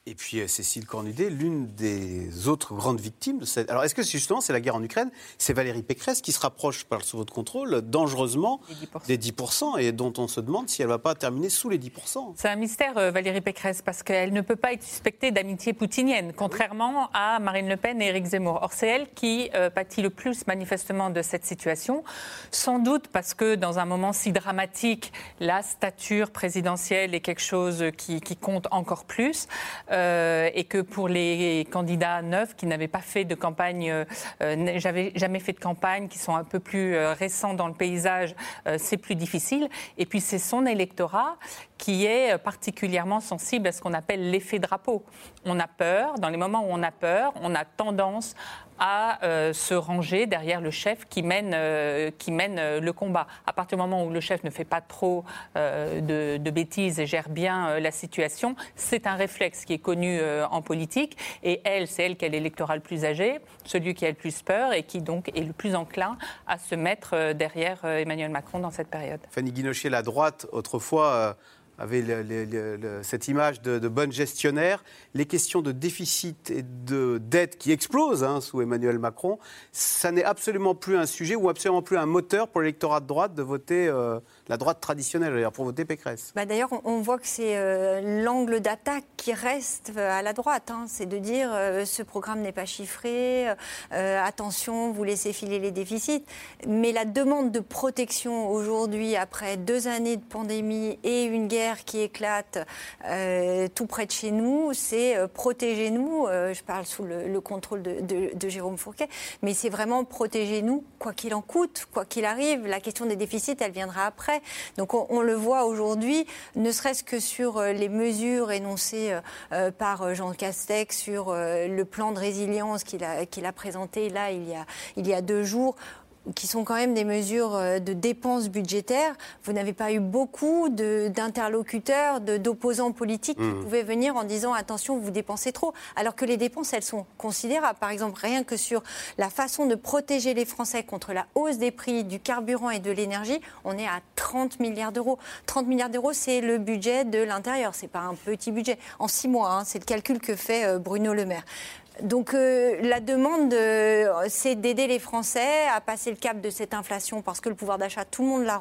Et puis euh, Cécile Cornudet, l'une des autres grandes victimes de cette. Alors est-ce que justement c'est la guerre en Ukraine? C'est Valérie Pécresse qui se rapproche, par sous votre contrôle, dangereusement des 10%, et dont on se demande si elle ne va pas terminer sous les 10%.
C'est un mystère, euh, Valérie Pécresse, parce qu'elle ne peut pas être suspectée d'amitié poutinienne, contrairement à Marine Le Pen et Éric Zemmour. Or, c'est elle qui euh, pâtit le plus manifestement de cette situation, sans doute parce que dans un moment si dramatique, la stature présidentielle est quelque chose qui, qui compte encore plus. Euh, et que pour les candidats neufs qui n'avaient pas fait de campagne, euh, euh j'avais jamais fait de campagne, qui sont un peu plus euh, récents dans le paysage, c'est plus difficile. Et puis c'est son électorat qui est particulièrement sensible à ce qu'on appelle l'effet drapeau. On a peur, dans les moments où on a peur, on a tendance à euh, se ranger derrière le chef qui mène, euh, qui mène euh, le combat. À partir du moment où le chef ne fait pas trop de, bêtises et gère bien la situation, c'est un réflexe qui est connu en politique. Et elle, c'est elle qui a l'électorat le plus âgé, celui qui a le plus peur et qui donc est le plus enclin à se mettre derrière Emmanuel Macron dans cette période.
Fanny Guinochet, la droite, autrefois avait cette image de, de, bonne gestionnaire. Les questions de déficit et de dette qui explosent hein, sous Emmanuel Macron, ça n'est absolument plus un sujet ou absolument plus un moteur pour l'électorat de droite de voter euh, la droite traditionnelle, pour voter Pécresse.
Bah D'ailleurs, on voit que c'est euh, l'angle d'attaque qui reste euh, à la droite. Hein. C'est de dire ce programme n'est pas chiffré, attention, vous laissez filer les déficits. Mais la demande de protection aujourd'hui, après deux années de pandémie et une guerre, qui éclate euh, tout près de chez nous, c'est euh, protégez-nous. Euh, je parle sous le, contrôle de, Jérôme Fourquet, mais c'est vraiment protégez-nous, quoi qu'il en coûte, quoi qu'il arrive. La question des déficits, elle viendra après. Donc on, le voit aujourd'hui, ne serait-ce que sur les mesures énoncées par Jean Castex sur le plan de résilience qu'il a, présenté là il y a deux jours qui sont quand même des mesures euh, de dépenses budgétaires, vous n'avez pas eu beaucoup d'interlocuteurs, d'opposants politiques qui mmh. pouvaient venir en disant attention, vous dépensez trop. Alors que les dépenses, elles sont considérables. Par exemple, rien que sur la façon de protéger les Français contre la hausse des prix du carburant et de l'énergie, on est à 30 milliards d'euros. 30 milliards d'euros, c'est le budget de l'intérieur. C'est pas un petit budget. En six mois, hein, c'est le calcul que fait euh, Bruno Le Maire. Donc euh, la demande, euh, c'est d'aider les Français à passer le cap de cette inflation parce que le pouvoir d'achat, tout, le monde la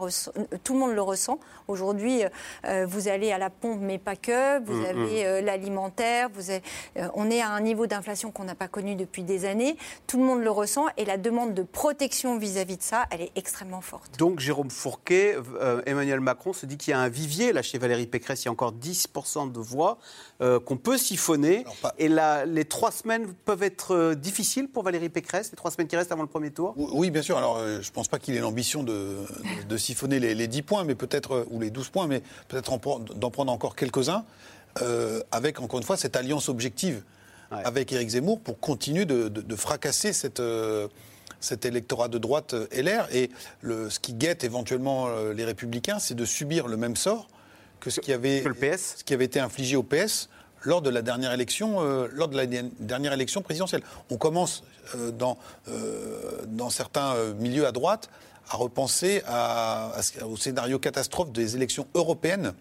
tout le monde le ressent. Aujourd'hui, euh, vous allez à la pompe, mais pas que. Vous mm, avez mm. l'alimentaire. on est à un niveau d'inflation qu'on n'a pas connu depuis des années. Tout le monde le ressent et la demande de protection vis-à-vis de ça, elle est extrêmement forte.
Donc Jérôme Fourquet, Emmanuel Macron se dit qu'il y a un vivier là chez Valérie Pécresse. Il y a encore 10% de voix qu'on peut siphonner. Et là, les trois semaines peuvent être euh, difficiles pour Valérie Pécresse, les trois semaines qui restent avant le premier tour?
Oui, bien sûr. Alors, euh, je ne pense pas qu'il ait l'ambition de, siphonner les, 10 points, mais peut-être, euh, ou les 12 points, mais peut-être d'en prendre encore quelques-uns, avec, encore une fois, cette alliance objective avec Éric Zemmour pour continuer de, fracasser cette cet électorat de droite LR. Et le, ce qui guette éventuellement les Républicains, c'est de subir le même sort que ce qui avait, ce qui avait été infligé au PS lors de la dernière élection, euh, lors de la dernière élection présidentielle. On commence euh, dans, euh, dans certains milieux à droite à repenser au scénario catastrophe des élections européennes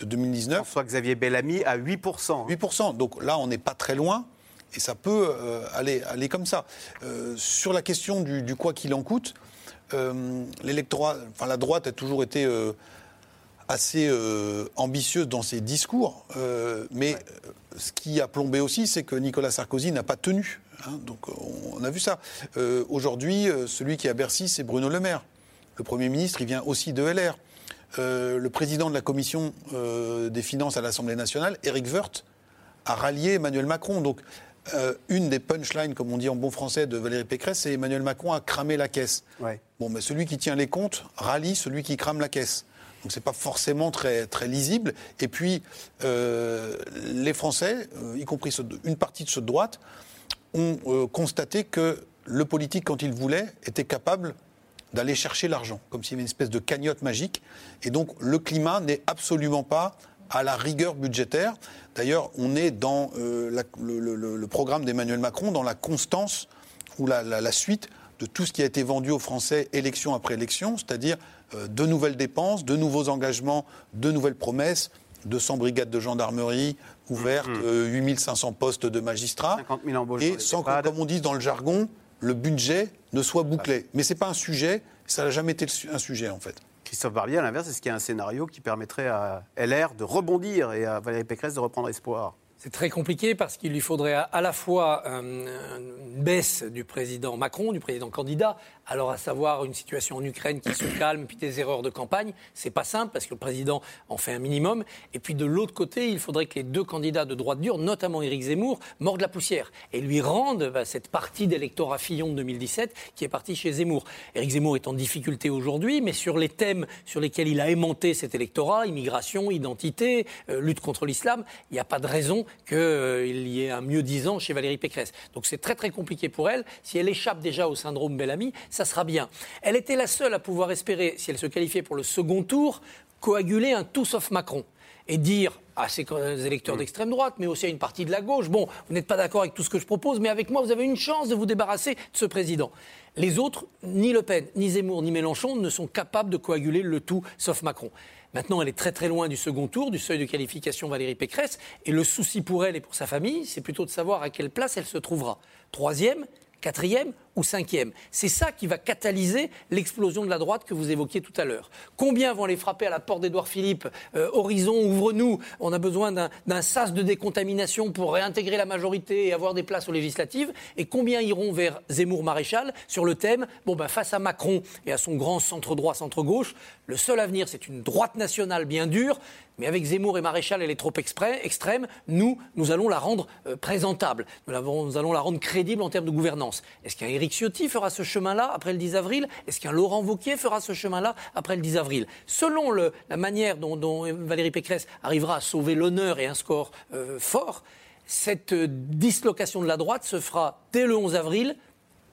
de 2019.
François-Xavier Bellamy à 8%.
8%. Donc là, on n'est pas très loin. Et ça peut aller, aller comme ça. sur la question du, du quoi qu'il en coûte, l'électorat, enfin la droite a toujours été assez euh, ambitieuse dans ses discours, euh, mais euh, ce qui a plombé aussi, c'est que Nicolas Sarkozy n'a pas tenu. Hein, donc on, a vu ça. Aujourd'hui, celui qui est à Bercy, c'est Bruno Le Maire. Le Premier ministre, il vient aussi de LR. le président de la commission des finances à l'Assemblée nationale, Éric Woerth, a rallié Emmanuel Macron. Donc une des punchlines, comme on dit en bon français, de Valérie Pécresse, c'est Emmanuel Macron a cramé la caisse. Bon, mais celui qui tient les comptes rallie celui qui crame la caisse. Donc c'est pas forcément très, lisible. Et puis euh, les Français, euh, y compris une partie de ceux de droite, ont euh, constaté que le politique, quand il voulait, était capable d'aller chercher l'argent, comme s'il y avait une espèce de cagnotte magique. Et donc le climat n'est absolument pas à la rigueur budgétaire. D'ailleurs, on est dans le, programme d'Emmanuel Macron, dans la constance ou la, suite de tout ce qui a été vendu aux Français élection après élection, c'est-à-dire de nouvelles dépenses, de nouveaux engagements, de nouvelles promesses, 200 brigades de gendarmerie ouvertes, 8500 mm-hmm. euh, postes de magistrats,
50 000 embauches
et sans que, comme on dit dans le jargon, le budget ne soit bouclé. Mais ce n'est pas un sujet, ça n'a jamais été un sujet en fait.
Christophe Barbier, à l'inverse, est-ce qu'il y a un scénario qui permettrait à LR de rebondir et à Valérie Pécresse de reprendre espoir?
C'est très compliqué parce qu'il lui faudrait à la fois une baisse du président Macron, du président candidat, alors à savoir une situation en Ukraine qui se calme, puis des erreurs de campagne. C'est pas simple parce que le président en fait un minimum. Et puis de l'autre côté, il faudrait que les deux candidats de droite dure, notamment Éric Zemmour, mordent la poussière et lui rendent bah, cette partie d'électorat Fillon de 2017 qui est partie chez Zemmour. Éric Zemmour est en difficulté aujourd'hui, mais sur les thèmes sur lesquels il a aimanté cet électorat, immigration, identité, euh, lutte contre l'islam, il n'y a pas de raison qu'il euh, y ait un mieux disant chez Valérie Pécresse. Donc c'est très très compliqué pour elle. Si elle échappe déjà au syndrome Bellamy, sera bien. Elle était la seule à pouvoir espérer, si elle se qualifiait pour le second tour, coaguler un tout sauf Macron et dire à ses électeurs mm. d'extrême droite, mais aussi à une partie de la gauche, bon, vous n'êtes pas d'accord avec tout ce que je propose, mais avec moi, vous avez une chance de vous débarrasser de ce président. Les autres, ni Le Pen, ni Zemmour, ni Mélenchon ne sont capables de coaguler le tout sauf Macron. Maintenant, elle est très très loin du second tour, du seuil de qualification Valérie Pécresse. Et le souci pour elle et pour sa famille, c'est plutôt de savoir à quelle place elle se trouvera. Troisième, quatrième cinquième. C'est ça qui va catalyser l'explosion de la droite que vous évoquiez tout à l'heure. Combien vont aller frapper à la porte d'Édouard Philippe euh, Horizon, ouvre-nous, on a besoin d'un sas de décontamination pour réintégrer la majorité et avoir des places aux législatives. Et combien iront vers Zemmour Maréchal sur le thème bon, ben, face à Macron et à son grand centre droit, centre gauche, le seul avenir, c'est une droite nationale bien dure. Mais avec Zemmour et Maréchal, elle est trop extrême. Nous, nous allons la rendre euh, présentable. Nous, nous, allons la rendre crédible en termes de gouvernance. Est-ce qu'un Éric Ciotti fera ce chemin-là après le 10 avril Est-ce qu'un Laurent Wauquiez fera ce chemin-là après le 10 avril? Selon la manière dont, Valérie Pécresse arrivera à sauver l'honneur et un score euh, fort, cette euh, dislocation de la droite se fera dès le 11 avril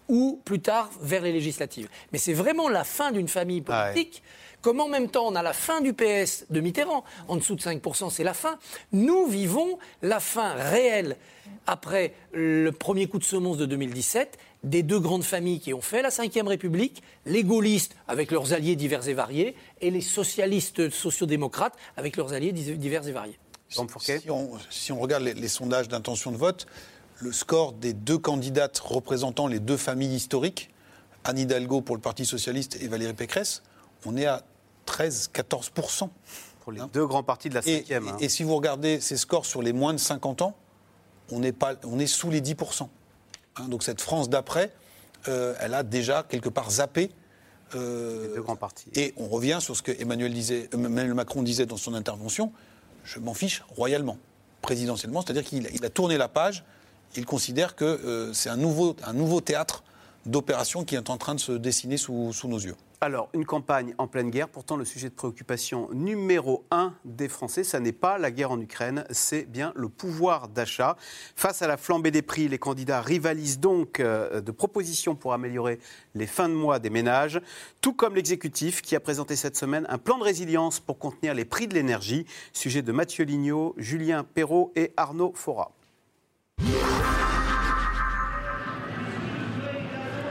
ou plus tard vers les législatives. Mais c'est vraiment la fin d'une famille ah politique. Comme en même temps on a la fin du PS de Mitterrand, en dessous de 5%, c'est la fin, nous vivons la fin réelle après le premier coup de semonce de 2017 des deux grandes familles qui ont fait la Ve République, les gaullistes avec leurs alliés divers et variés, et les socialistes sociodémocrates avec leurs alliés divers et variés.
Si, on, regarde les, sondages d'intention de vote, le score des deux candidates représentant les deux familles historiques, Anne Hidalgo pour le Parti Socialiste et Valérie Pécresse, on est à 13-14%.
Pour les deux grands partis de la cinquième.
Et,
hein.
et, si vous regardez ces scores sur les moins de 50 ans, on est, pas, on est sous les 10%. Hein, donc cette France d'après, euh, elle a déjà quelque part zappé.
Euh, deux grands partis.
Et on revient sur ce que Emmanuel, disait, Emmanuel Macron disait dans son intervention je m'en fiche royalement, présidentiellement. C'est-à-dire qu'il il a tourné la page. Il considère que euh, c'est un nouveau, un nouveau théâtre d'opération qui est en train de se dessiner sous, sous nos yeux.
Alors, une campagne en pleine guerre, pourtant le sujet de préoccupation numéro un des Français, ça n'est pas la guerre en Ukraine, c'est bien le pouvoir d'achat. Face à la flambée des prix, les candidats rivalisent donc euh, de propositions pour améliorer les fins de mois des ménages, tout comme l'exécutif qui a présenté cette semaine un plan de résilience pour contenir les prix de l'énergie. Sujet de Mathieu Lignot, Julien Perrault et Arnaud Fora.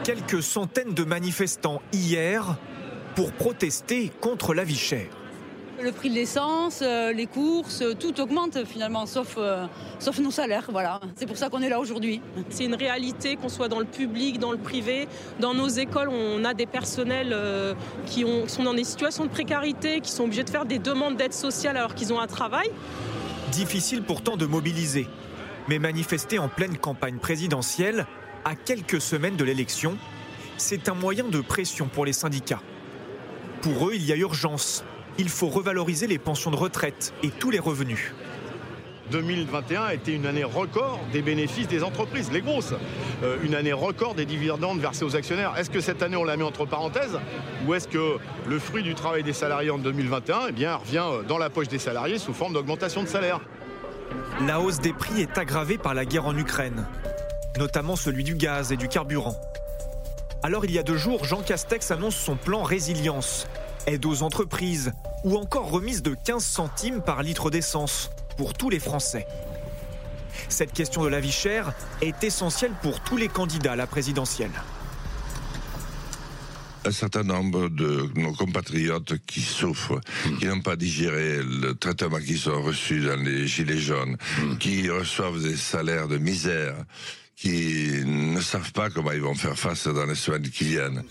Quelques centaines de manifestants hier pour protester contre la vie chère.
Le prix de l'essence, euh, les courses, euh, tout augmente finalement, sauf, euh, sauf nos salaires. Voilà. C'est pour ça qu'on est là aujourd'hui.
C'est une réalité, qu'on soit dans le public, dans le privé. Dans nos écoles, on a des personnels euh, qui, ont, qui sont dans des situations de précarité, qui sont obligés de faire des demandes d'aide sociale alors qu'ils ont un travail.
Difficile pourtant de mobiliser. Mais manifester en pleine campagne présidentielle, à quelques semaines de l'élection, c'est un moyen de pression pour les syndicats. Pour eux, il y a urgence. Il faut revaloriser les pensions de retraite et tous les revenus.
2021 a été une année record des bénéfices des entreprises, les grosses. Euh, une année record des dividendes versés aux actionnaires. Est-ce que cette année on l'a mis entre parenthèses ou est-ce que le fruit du travail des salariés en 2021 eh bien, revient dans la poche des salariés sous forme d'augmentation de salaire?
La hausse des prix est aggravée par la guerre en Ukraine notamment celui du gaz et du carburant. Alors il y a deux jours, Jean Castex annonce son plan résilience, aide aux entreprises ou encore remise de 15 centimes par litre d'essence pour tous les Français. Cette question de la vie chère est essentielle pour tous les candidats à la présidentielle
un certain nombre de nos compatriotes qui souffrent, qui n'ont pas digéré le traitement qu'ils ont reçu dans les Gilets jaunes, qui reçoivent des salaires de misère qui ne savent pas comment ils vont faire face dans les semaines qui viennent.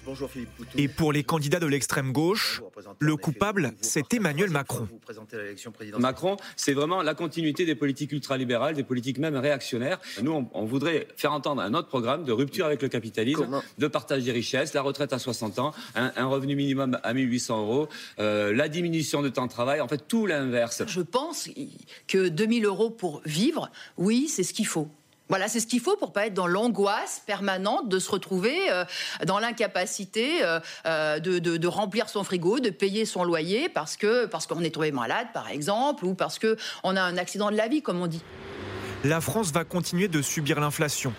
Et pour les candidats de l'extrême gauche, le coupable, c'est Emmanuel Macron.
Macron, c'est vraiment la continuité des politiques ultralibérales, des politiques même réactionnaires. Nous, on, voudrait faire entendre un autre programme de rupture avec le capitalisme, de partage des richesses, la retraite à 60 ans, un, revenu minimum à 1800 euros, euh, la diminution de temps de travail, en fait tout l'inverse.
Je pense que 2000 euros pour vivre, oui, c'est ce qu'il faut. Voilà, c'est ce qu'il faut pour pas être dans l'angoisse permanente de se retrouver euh, dans l'incapacité euh, euh, de, remplir son frigo, de payer son loyer parce que parce qu'on est tombé malade, par exemple, ou parce que on a un accident de la vie, comme on dit.
La France va continuer de subir l'inflation.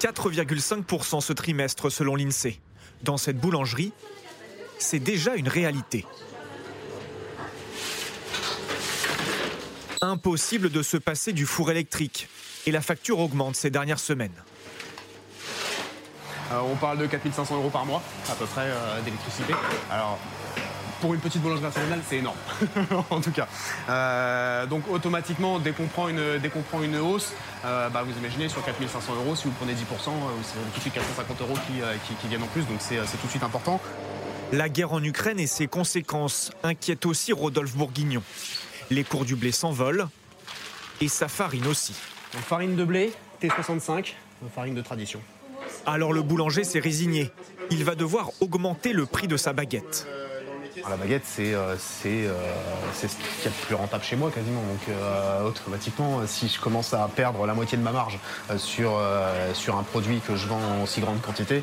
4,5% ce trimestre selon l'INSEE. Dans cette boulangerie, c'est déjà une réalité. Impossible de se passer du four électrique et la facture augmente ces dernières semaines.
Euh, on parle de 4500 euros par mois, à peu près, euh, d'électricité. Alors, pour une petite boulangerie nationale, c'est énorme, en tout cas. Euh, donc automatiquement, dès qu'on prend une, dès qu'on prend une hausse, bah, vous imaginez sur 4500 euros, si vous prenez 10%, c'est tout de suite 450 euros qui, qui viennent en plus, donc c'est tout de suite important.
La guerre en Ukraine et ses conséquences inquiètent aussi Rodolphe Bourguignon. Les cours du blé s'envolent et sa farine aussi
farine de blé, T65, farine de tradition.
Alors le boulanger s'est résigné. Il va devoir augmenter le prix de sa baguette.
La baguette, c'est euh, euh, ce qu'il y a de plus rentable chez moi quasiment. Donc euh, automatiquement, si je commence à perdre la moitié de ma marge sur, sur un produit que je vends en si grande quantité,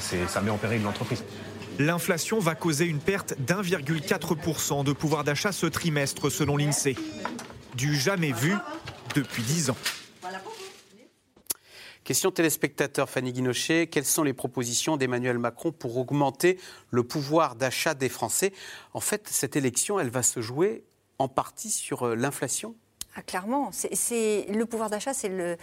ça met en péril l'entreprise.
L'inflation va causer une perte d'1,4% de pouvoir d'achat ce trimestre selon l'INSEE. Du jamais vu depuis 10 ans.
Question téléspectateur Fanny Guinochet, quelles sont les propositions d'Emmanuel Macron pour augmenter le pouvoir d'achat des Français? En fait, cette élection, elle va se jouer en partie sur euh, l'inflation.
Ah, Clairement, c'est le pouvoir d'achat, c'est le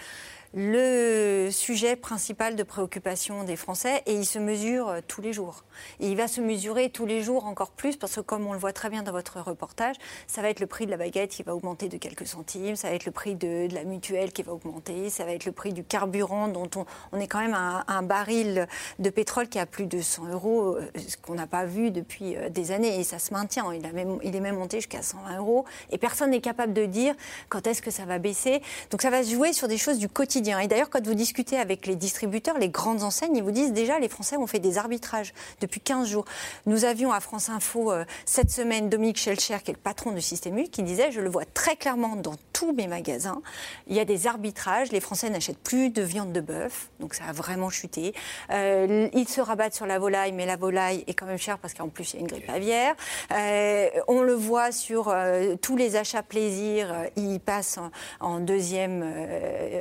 le sujet principal de préoccupation des Français et il se mesure euh, tous les jours. Et il va se mesurer tous les jours encore plus parce que comme on le voit très bien dans votre reportage, ça va être le prix de la baguette qui va augmenter de quelques centimes, ça va être le prix de, la mutuelle qui va augmenter, ça va être le prix du carburant dont on, est quand même à un, baril de pétrole qui a plus de 100 euros, euh, ce qu'on n'a pas vu depuis euh, des années et ça se maintient. Il, il est même monté jusqu'à 120 euros et personne n'est capable de dire quand est-ce que ça va baisser. Donc ça va se jouer sur des choses du quotidien et d'ailleurs, quand vous discutez avec les distributeurs, les grandes enseignes, ils vous disent déjà, les Français ont fait des arbitrages depuis 15 jours. Nous avions à France Info euh, cette semaine Dominique Schelcher, qui est le patron de Système U, qui disait, je le vois très clairement dans tous mes magasins, il y a des arbitrages, les Français n'achètent plus de viande de bœuf, donc ça a vraiment chuté. Euh, ils se rabattent sur la volaille, mais la volaille est quand même chère parce qu'en plus, il y a une grippe aviaire. Euh, on le voit sur tous les achats plaisir, ils passent en deuxième,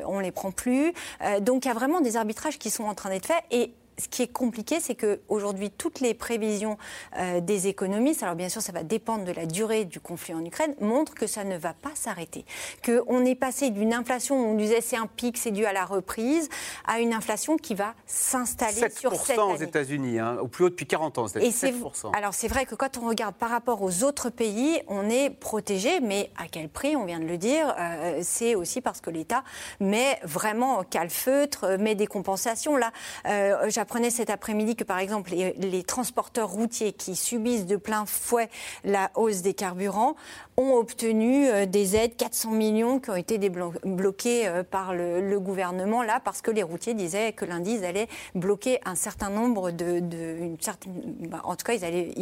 on les prend plus. Euh, donc il y a vraiment des arbitrages qui sont en train d'être faits. Et ce qui est compliqué, c'est qu'aujourd'hui, toutes les prévisions euh, des économistes, alors bien sûr, ça va dépendre de la durée du conflit en Ukraine, montrent que ça ne va pas s'arrêter. Qu'on est passé d'une inflation où on disait c'est un pic, c'est dû à la reprise, à une inflation qui va s'installer sur cette
année. aux États-Unis, hein, au plus haut depuis 40 ans.
7%. Alors c'est vrai que quand on regarde par rapport aux autres pays, on est protégé, mais à quel prix On vient de le dire. Euh, c'est aussi parce que l'État met vraiment calfeutre, met des compensations. Là, euh, J'apprenais cet après-midi que, par exemple, les, transporteurs routiers qui subissent de plein fouet la hausse des carburants ont obtenu euh, des aides, 400 millions qui ont été bloqués euh, par le, gouvernement, là, parce que les routiers disaient que lundi, ils allaient bloquer un certain nombre de... une certaine, bah, en tout cas, ils, allaient,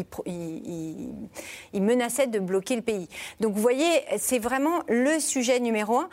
ils menaçaient de bloquer le pays. Donc, vous voyez, c'est vraiment le sujet numéro un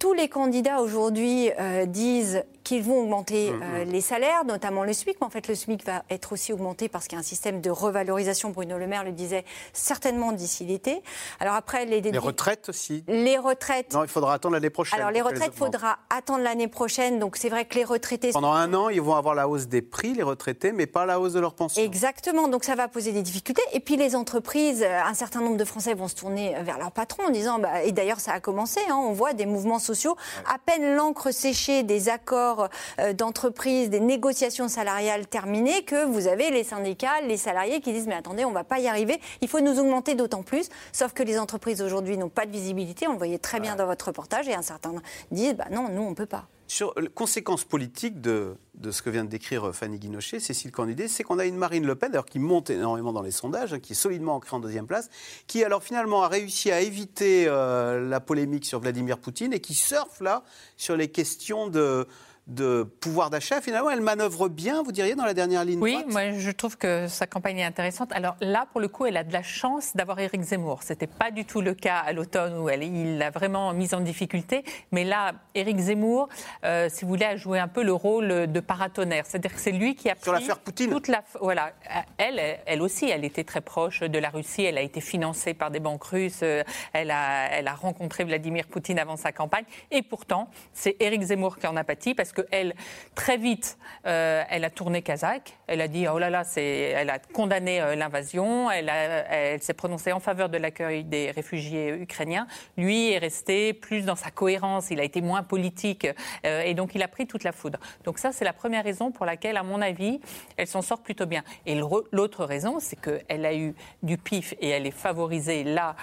tous les candidats aujourd'hui euh, disent qu'ils vont augmenter mm, euh, mm. les salaires, notamment le SMIC. Mais en fait, le SMIC va être aussi augmenté parce qu'il y a un système de revalorisation. Bruno Le Maire le disait certainement d'ici l'été.
Alors après, les, les retraites aussi.
Les retraites.
Non, il faudra attendre l'année prochaine.
Alors les retraites, il faudra attendre l'année prochaine. Donc c'est vrai que les retraités.
Pendant un an, ils vont avoir la hausse des prix, les retraités, mais pas la hausse de leur pension.
Exactement. Donc ça va poser des difficultés. Et puis les entreprises, un certain nombre de Français vont se tourner vers leur patron en disant, bah, et d'ailleurs ça a commencé. Hein, on voit des mouvements sociaux. À peine l'encre séchée des accords euh, d'entreprise, des négociations salariales terminées, que vous avez les syndicats, les salariés qui disent mais attendez, on ne va pas y arriver, il faut nous augmenter d'autant plus. Sauf que les entreprises aujourd'hui n'ont pas de visibilité, on le voyait très bien dans votre reportage, et un certain disent bah non, nous on ne peut pas.
Sur les conséquences politiques de, de, ce que vient de décrire Fanny Guinochet, Cécile Cornudet, c'est qu'on a une Marine Le Pen, qui monte énormément dans les sondages, hein, qui est solidement ancrée en deuxième place, qui alors finalement a réussi à éviter euh, la polémique sur Vladimir Poutine et qui surfe là sur les questions de, de pouvoir d'achat. Finalement, elle manœuvre bien, vous diriez, dans la dernière ligne
Oui,
droite?
moi je trouve que sa campagne est intéressante. Alors là, pour le coup, elle a de la chance d'avoir Éric Zemmour. Ce n'était pas du tout le cas à l'automne où elle, il l'a vraiment mise en difficulté. Mais là, Éric Zemmour, euh, si vous voulez, a joué un peu le rôle de paratonnerre. C'est-à-dire que c'est lui qui a pris
Sur l'affaire Poutine
toute la, Voilà. Elle, elle aussi, elle était très proche de la Russie. Elle a été financée par des banques russes. Elle a, elle a rencontré Vladimir Poutine avant sa campagne. Et pourtant, c'est Éric Zemmour qui en a pâti parce que elle, très vite, euh, elle a tourné kazakh. Elle a dit oh là là, elle a condamné euh, l'invasion. Elle, elle s'est prononcée en faveur de l'accueil des réfugiés ukrainiens. Lui est resté plus dans sa cohérence. Il a été moins politique euh, et donc il a pris toute la foudre. Donc ça, c'est la première raison pour laquelle, à mon avis, elle s'en sort plutôt bien. Et l'autre raison, c'est qu'elle a eu du pif et elle est favorisée là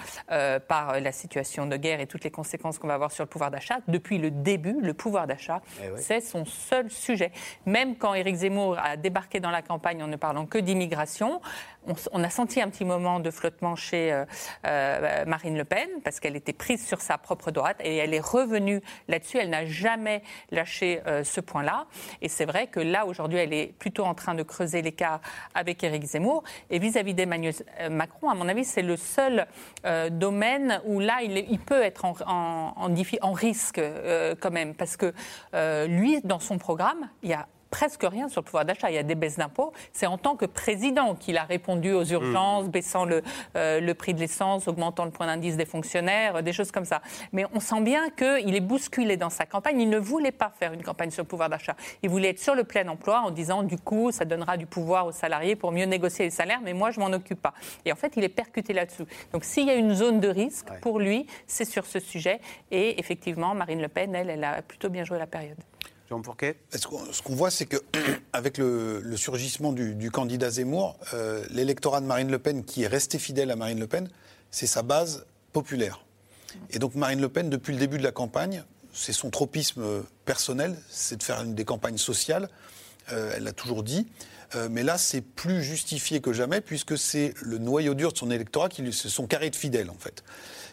par la situation de guerre et toutes les conséquences qu'on va avoir sur le pouvoir d'achat. Depuis le début, le pouvoir d'achat, eh c'est son seul sujet. Même quand Éric Zemmour a débarqué dans la campagne en ne parlant que d'immigration, on, a senti un petit moment de flottement chez euh, euh, Marine Le Pen, parce qu'elle était prise sur sa propre droite, et elle est revenue là-dessus. Elle n'a jamais lâché euh, ce point-là. Et c'est vrai que là, aujourd'hui, elle est plutôt en train de creuser l'écart avec Éric Zemmour. Et vis-à-vis d'Emmanuel Macron, à mon avis, c'est le seul domaine où là, il, peut être en, risque quand même, parce que lui, dans son programme, il y a presque rien sur le pouvoir d'achat. Il y a des baisses d'impôts. C'est en tant que président qu'il a répondu aux urgences, mm. baissant le, euh, le prix de l'essence, augmentant le point d'indice des fonctionnaires, euh, des choses comme ça. Mais on sent bien qu'il est bousculé dans sa campagne. Il ne voulait pas faire une campagne sur le pouvoir d'achat. Il voulait être sur le plein emploi en disant du coup, ça donnera du pouvoir aux salariés pour mieux négocier les salaires, mais moi, je m'en occupe pas. Et en fait, il est percuté là-dessus. Donc, s'il y a une zone de risque pour lui, c'est sur ce sujet. Et effectivement, Marine Le Pen, elle, elle a plutôt bien joué la période.
Jean
Ce qu'on voit, c'est qu'avec le, le, surgissement du, candidat Zemmour, euh, l'électorat de Marine Le Pen, qui est resté fidèle à Marine Le Pen, c'est sa base populaire. Et donc Marine Le Pen, depuis le début de la campagne, c'est son tropisme personnel, c'est de faire des campagnes sociales. Euh, elle l'a toujours dit. Euh, mais là, c'est plus justifié que jamais, puisque c'est le noyau dur de son électorat qui se sont carrés de fidèles, en fait.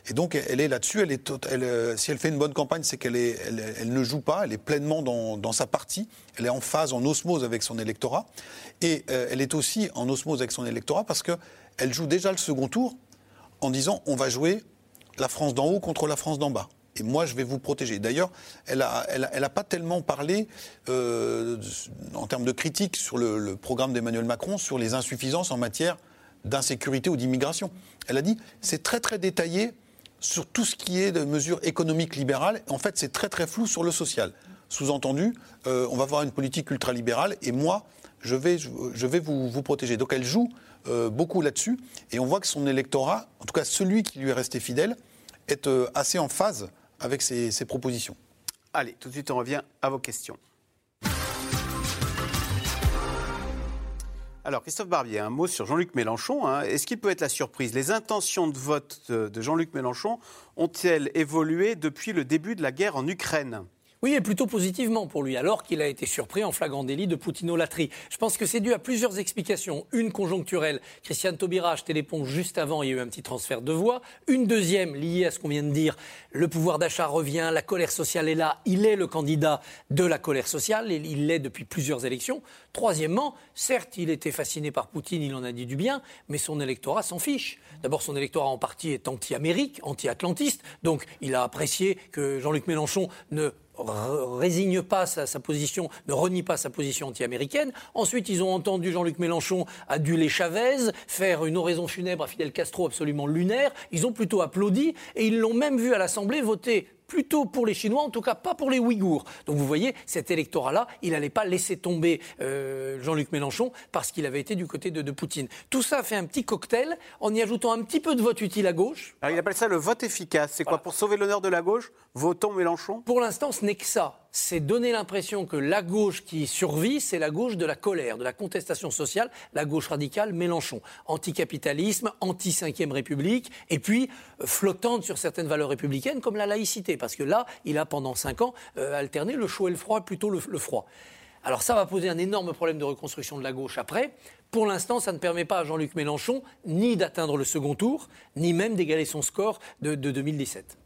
Et donc, elle est là-dessus. Euh, si elle fait une bonne campagne, c'est qu'elle ne joue pas. Elle est pleinement dans, sa partie. Elle est en phase, en osmose avec son électorat. Et euh, elle est aussi en osmose avec son électorat parce qu'elle joue déjà le second tour en disant on va jouer la France d'en haut contre la France d'en bas et moi je vais vous protéger. D'ailleurs, elle n'a pas tellement parlé euh, en termes de critique sur le programme d'Emmanuel Macron sur les insuffisances en matière d'insécurité ou d'immigration. Elle a dit c'est très très détaillé sur tout ce qui est de mesures économiques libérales. En fait, c'est très très flou sur le social. Sous-entendu, euh, on va avoir une politique ultralibérale et moi, je vais, vous, protéger. Donc elle joue euh, beaucoup là-dessus et on voit que son électorat, en tout cas celui qui lui est resté fidèle, est euh, assez en phase avec ses propositions.
Allez, tout de suite on revient à vos questions. Alors, Christophe Barbier, un mot sur Jean-Luc Mélenchon. Hein. Est-ce qu'il peut être la surprise? Les intentions de vote de Jean-Luc Mélenchon ont-elles évolué depuis le début de la guerre en Ukraine?
Oui, et plutôt positivement pour lui, alors qu'il a été surpris en flagrant délit de poutinolatrie. Je pense que c'est dû à plusieurs explications. Une conjoncturelle, Christiane Taubira a juste avant, il y a eu un petit transfert de voix. Une deuxième, liée à ce qu'on vient de dire, le pouvoir d'achat revient, la colère sociale est là, il est le candidat de la colère sociale, il l'est depuis plusieurs élections. Troisièmement, certes, il était fasciné par Poutine, il en a dit du bien, mais son électorat s'en fiche. D'abord, son électorat en partie est anti-Amérique, anti-atlantiste, donc il a apprécié que Jean-Luc Mélenchon ne résigne pas sa, position, ne renie pas sa position anti-américaine. Ensuite, ils ont entendu Jean-Luc Mélenchon aduler Chavez, faire une oraison funèbre à Fidel Castro absolument lunaire. Ils ont plutôt applaudi et ils l'ont même vu à l'Assemblée voter plutôt pour les Chinois, en tout cas pas pour les Ouïghours. Donc vous voyez, cet électorat-là, il n'allait pas laisser tomber euh, Jean-Luc Mélenchon parce qu'il avait été du côté de, de, Poutine. Tout ça fait un petit cocktail en y ajoutant un petit peu de vote utile à gauche.
Alors il appelle ça le vote efficace. C'est quoi Pour sauver l'honneur de la gauche, votons Mélenchon?
Pour l'instant, ce n'est que ça c'est donner l'impression que la gauche qui survit, c'est la gauche de la colère, de la contestation sociale, la gauche radicale Mélenchon. Anticapitalisme, anti-cinquième République, et puis euh, flottante sur certaines valeurs républicaines comme la laïcité, parce que là, il a pendant cinq ans euh, alterné le chaud et le froid, plutôt le, froid. Alors ça va poser un énorme problème de reconstruction de la gauche après. Pour l'instant, ça ne permet pas à Jean-Luc Mélenchon ni d'atteindre le second tour, ni même d'égaler son score de, de 2017.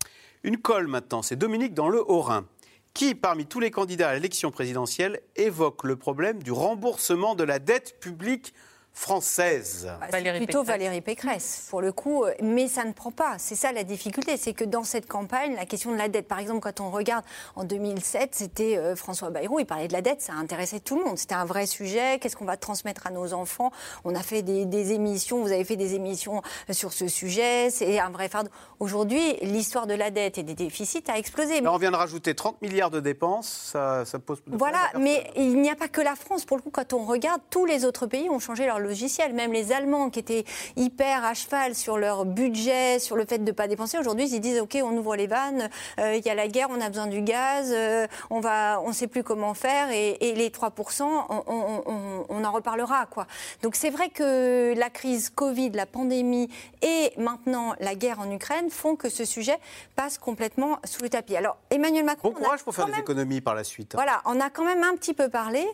Une colle maintenant, c'est Dominique dans le Haut-Rhin qui, parmi tous les candidats à l'élection présidentielle, évoque le problème du remboursement de la dette publique française.
Bah, c'est plutôt Valérie Pécresse, pour le coup, euh, mais ça ne prend pas. C'est ça la difficulté, c'est que dans cette campagne, la question de la dette, par exemple, quand on regarde en 2007, c'était euh, François Bayrou, il parlait de la dette, ça intéressait tout le monde. C'était un vrai sujet. Qu'est-ce qu'on va transmettre à nos enfants? On a fait des, émissions, vous avez fait des émissions euh, sur ce sujet, c'est un vrai fardeau. Aujourd'hui, l'histoire de la dette et des déficits a explosé.
on vient de rajouter 30 milliards de dépenses, ça, ça pose.
Voilà, mais il n'y a pas que la France. Pour le coup, quand on regarde, tous les autres pays ont changé leur logiciel. Même les Allemands qui étaient hyper à cheval sur leur budget, sur le fait de ne pas dépenser, aujourd'hui ils disent ok, on ouvre les vannes, euh, il y a la guerre, on a besoin du gaz, euh, on va, on sait plus comment faire et, les 3%, on, en reparlera quoi. Donc c'est vrai que la crise Covid, la pandémie et maintenant la guerre en Ukraine font que ce sujet passe complètement sous le tapis. Alors Emmanuel Macron,
bon courage pour faire des économies par la suite.
Voilà, on a quand même un petit peu parlé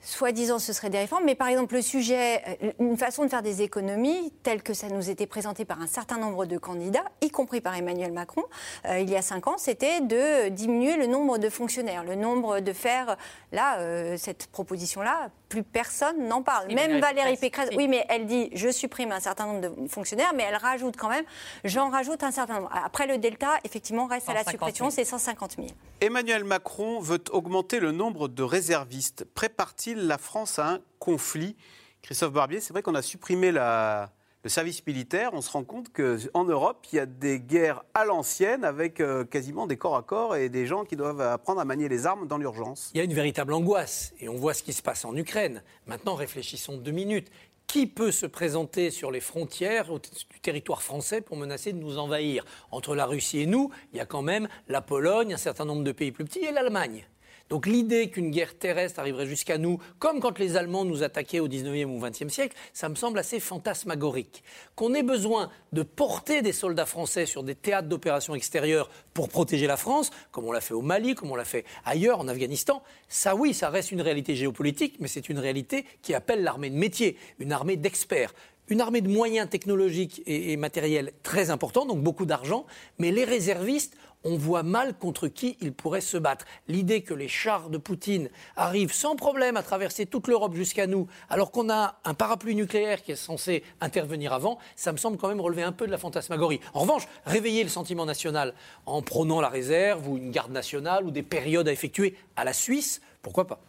soi-disant ce serait des réformes, mais par exemple le sujet, euh, une façon de faire des économies, telle que ça nous était présenté par un certain nombre de candidats, y compris par Emmanuel Macron, euh, il y a cinq ans, c'était de diminuer le nombre de fonctionnaires, le nombre de faire, là, euh, cette proposition-là plus personne n'en parle. Même Valérie Pécresse, oui, mais elle dit je supprime un certain nombre de fonctionnaires, mais elle rajoute quand même, j'en rajoute un certain nombre. Après le Delta, effectivement, reste à la suppression, c'est 150 000.
Emmanuel Macron veut augmenter le nombre de réservistes. Prépare-t-il la France à un conflit? Christophe Barbier, c'est vrai qu'on a supprimé la, le service militaire, on se rend compte qu'en Europe, il y a des guerres à l'ancienne avec euh, quasiment des corps à corps et des gens qui doivent apprendre à manier les armes dans l'urgence.
Il y a une véritable angoisse et on voit ce qui se passe en Ukraine. Maintenant, réfléchissons deux minutes. Qui peut se présenter sur les frontières du territoire français pour menacer de nous envahir? Entre la Russie et nous, il y a quand même la Pologne, un certain nombre de pays plus petits et l'Allemagne. Donc l'idée qu'une guerre terrestre arriverait jusqu'à nous, comme quand les Allemands nous attaquaient au 19e ou 20e siècle, ça me semble assez fantasmagorique. Qu'on ait besoin de porter des soldats français sur des théâtres d'opérations extérieures pour protéger la France, comme on l'a fait au Mali, comme on l'a fait ailleurs, en Afghanistan, ça oui, ça reste une réalité géopolitique, mais c'est une réalité qui appelle l'armée de métier, une armée d'experts une armée de moyens technologiques et, matériels très importants, donc beaucoup d'argent, mais les réservistes on voit mal contre qui il pourrait se battre. L'idée que les chars de Poutine arrivent sans problème à traverser toute l'Europe jusqu'à nous, alors qu'on a un parapluie nucléaire qui est censé intervenir avant, ça me semble quand même relever un peu de la fantasmagorie. En revanche, réveiller le sentiment national en prônant la réserve ou une garde nationale ou des périodes à effectuer à la Suisse, pourquoi pas?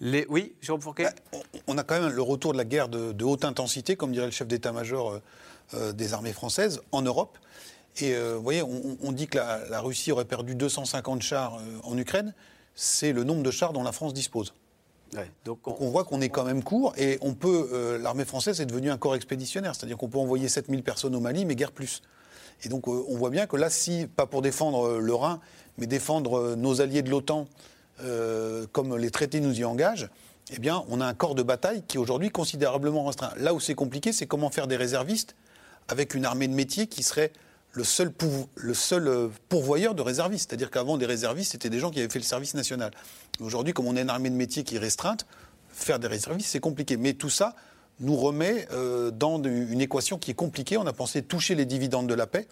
Les... Oui, Jérôme Fourquet?
Bah, On a quand même le retour de la guerre de, haute intensité, comme dirait le chef d'état-major euh, euh, des armées françaises, en Europe. Et euh, vous voyez, on, dit que la, Russie aurait perdu 250 chars euh, en Ukraine. C'est le nombre de chars dont la France dispose. donc, on... voit qu'on est quand même court et on peut. Euh, l'armée française est devenue un corps expéditionnaire, c'est-à-dire qu'on peut envoyer 7000 personnes au Mali, mais guère plus. Et donc on voit bien que là, si, pas pour défendre le Rhin, mais défendre nos alliés de l'OTAN, comme les traités nous y engagent, eh bien, on a un corps de bataille qui est aujourd'hui considérablement restreint. Là où c'est compliqué, c'est comment faire des réservistes avec une armée de métier qui serait le seul, le seul euh, pourvoyeur de réservistes. C'est-à-dire qu'avant, des réservistes, c'était des gens qui avaient fait le service national. Aujourd'hui, comme on a une armée de métier qui est restreinte, faire des réservistes, c'est compliqué. Mais tout ça nous remet euh, dans une équation qui est compliquée. On a pensé toucher les dividendes de la paix.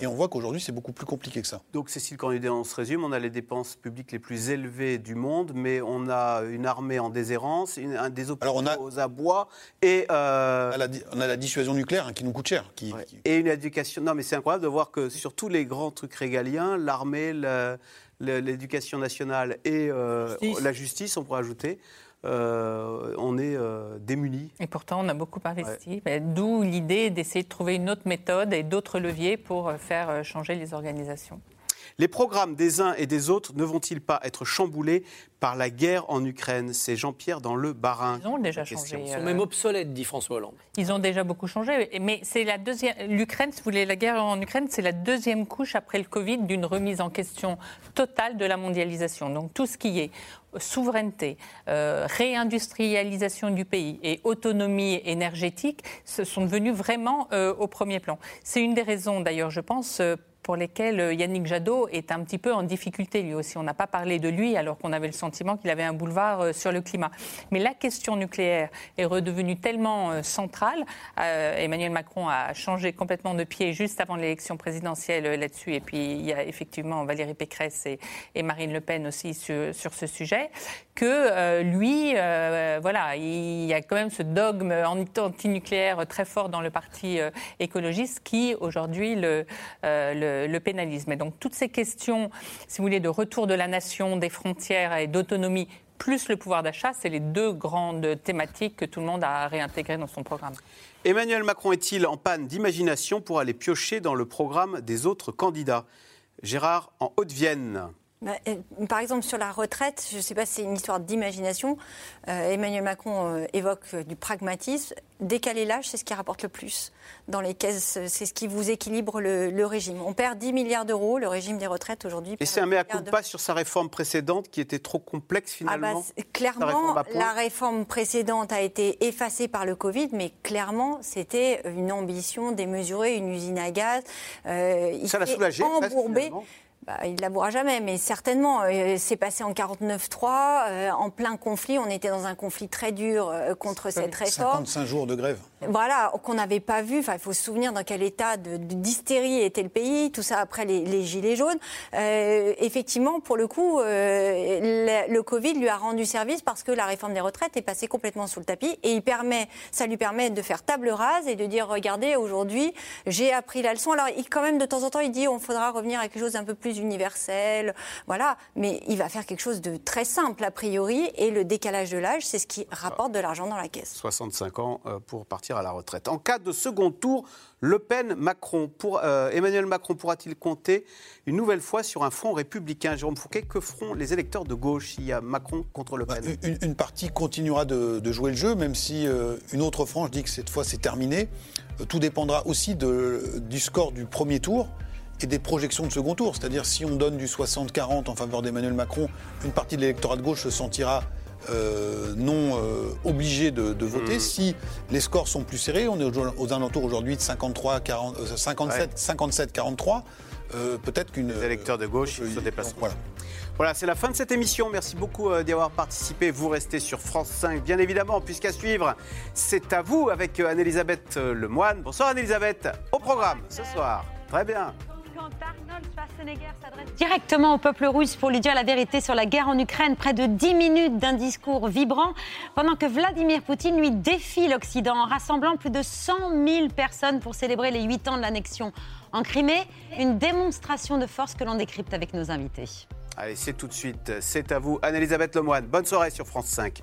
Et on voit qu'aujourd'hui, c'est beaucoup plus compliqué que ça.
Donc, Cécile Cornudet, on se résume, on a les dépenses publiques les plus élevées du monde, mais on a une armée en déshérence, un des hôpitaux on a, aux abois, et...
Euh, on, a la, dissuasion nucléaire hein, qui nous coûte cher. Qui,
Et une éducation... Non, mais c'est incroyable de voir que sur tous les grands trucs régaliens, l'armée, l'éducation nationale et euh, la justice, on pourrait ajouter, euh, on est euh, démunis.
Et pourtant, on a beaucoup investi. D'où l'idée d'essayer de trouver une autre méthode et d'autres leviers pour euh, faire changer les organisations.
Les programmes des uns et des autres ne vont-ils pas être chamboulés par la guerre en Ukraine? C'est Jean-Pierre dans le Barin.
Ils ont déjà changé.
Ils sont même obsolètes, dit François Hollande.
Ils ont déjà beaucoup changé. Mais c'est la deuxième. L'Ukraine, si vous voulez, la guerre en Ukraine, c'est la deuxième couche après le Covid d'une remise en question totale de la mondialisation. Donc tout ce qui est souveraineté, euh, réindustrialisation du pays et autonomie énergétique se sont devenus vraiment euh, au premier plan. C'est une des raisons, d'ailleurs, je pense, euh, pour lesquels euh, Yannick Jadot est un petit peu en difficulté lui aussi. On n'a pas parlé de lui alors qu'on avait le sentiment qu'il avait un boulevard euh, sur le climat. Mais la question nucléaire est redevenue tellement euh, centrale. Emmanuel Macron a changé complètement de pied juste avant l'élection présidentielle là-dessus. Et puis il y a effectivement Valérie Pécresse et, Marine Le Pen aussi sur, ce sujet. Que lui, voilà, il y a quand même ce dogme anti-nucléaire très fort dans le parti écologiste qui aujourd'hui le le, pénalisme. Et donc toutes ces questions, si vous voulez, de retour de la nation, des frontières et d'autonomie, plus le pouvoir d'achat, c'est les deux grandes thématiques que tout le monde a réintégrées dans son programme.
Emmanuel Macron est-il en panne d'imagination pour aller piocher dans le programme des autres candidats? Gérard en Haute-Vienne.
Bah, par exemple, sur la retraite, je ne sais pas si c'est une histoire d'imagination. Euh, Emmanuel Macron euh, évoque euh, du pragmatisme. Décaler l'âge, c'est ce qui rapporte le plus dans les caisses. C'est ce qui vous équilibre le, régime. On perd 10 milliards d'euros, le régime des retraites aujourd'hui.
Et c'est un mea culpa sur sa réforme précédente qui était trop complexe ah bah, finalement
Clairement, la réforme précédente a été effacée par le Covid, mais clairement, c'était une ambition démesurée, une usine à gaz.
Ça l'a soulagé.
Embourbé. Bah, il ne l'avouera jamais, mais certainement. Euh, c'est passé en 49-3, euh, en plein conflit. On était dans un conflit très dur euh, contre cette réforme.
55 jours de grève.
Voilà, qu'on n'avait pas vu. Enfin, il faut se souvenir dans quel état d'hystérie était le pays, tout ça après les, gilets jaunes. Euh, effectivement, pour le coup, euh, le, Covid lui a rendu service parce que la réforme des retraites est passée complètement sous le tapis et il permet, ça lui permet de faire table rase et de dire regardez, aujourd'hui, j'ai appris la leçon. Alors, il, quand même, de temps en temps, il dit on faudra revenir à quelque chose d'un peu plus universel, voilà. Mais il va faire quelque chose de très simple a priori et le décalage de l'âge, c'est ce qui rapporte de l'argent dans la caisse.
65 ans euh, pour partir à la retraite. En cas de second tour, Le Pen-Macron, euh, Emmanuel Macron pourra-t-il compter une nouvelle fois sur un front républicain? Jérôme Fouquet, que feront les électeurs de gauche s'il y a Macron contre Le Pen?
Bah, une, partie continuera de, jouer le jeu, même si euh, une autre frange dit que cette fois c'est terminé. Euh, tout dépendra aussi du score du premier tour et des projections de second tour. C'est-à-dire si on donne du 60-40 en faveur d'Emmanuel Macron, une partie de l'électorat de gauche se sentira euh, non euh, obligés de, voter. Hmm. Si les scores sont plus serrés, on est aux, alentours aujourd'hui de 53, 40, 57, 57, 43. peut-être qu'une.
Les électeurs de gauche se déplacent. Voilà. Voilà, c'est la fin de cette émission. Merci beaucoup euh, d'y avoir participé. Vous restez sur France 5, bien évidemment, puisqu'à suivre, c'est à vous avec Anne-Elisabeth Lemoine. Bonsoir Anne-Elisabeth, au programme ce soir. Très bien.
Schwarzenegger s'adresse directement au peuple russe pour lui dire la vérité sur la guerre en Ukraine. Près de 10 minutes d'un discours vibrant, pendant que Vladimir Poutine lui défie l'Occident en rassemblant plus de 100 000 personnes pour célébrer les 8 ans de l'annexion en Crimée. Une démonstration de force que l'on décrypte avec nos invités.
Allez, c'est tout de suite. C'est à vous, Anne-Elisabeth Lemoine. Bonne soirée sur France 5.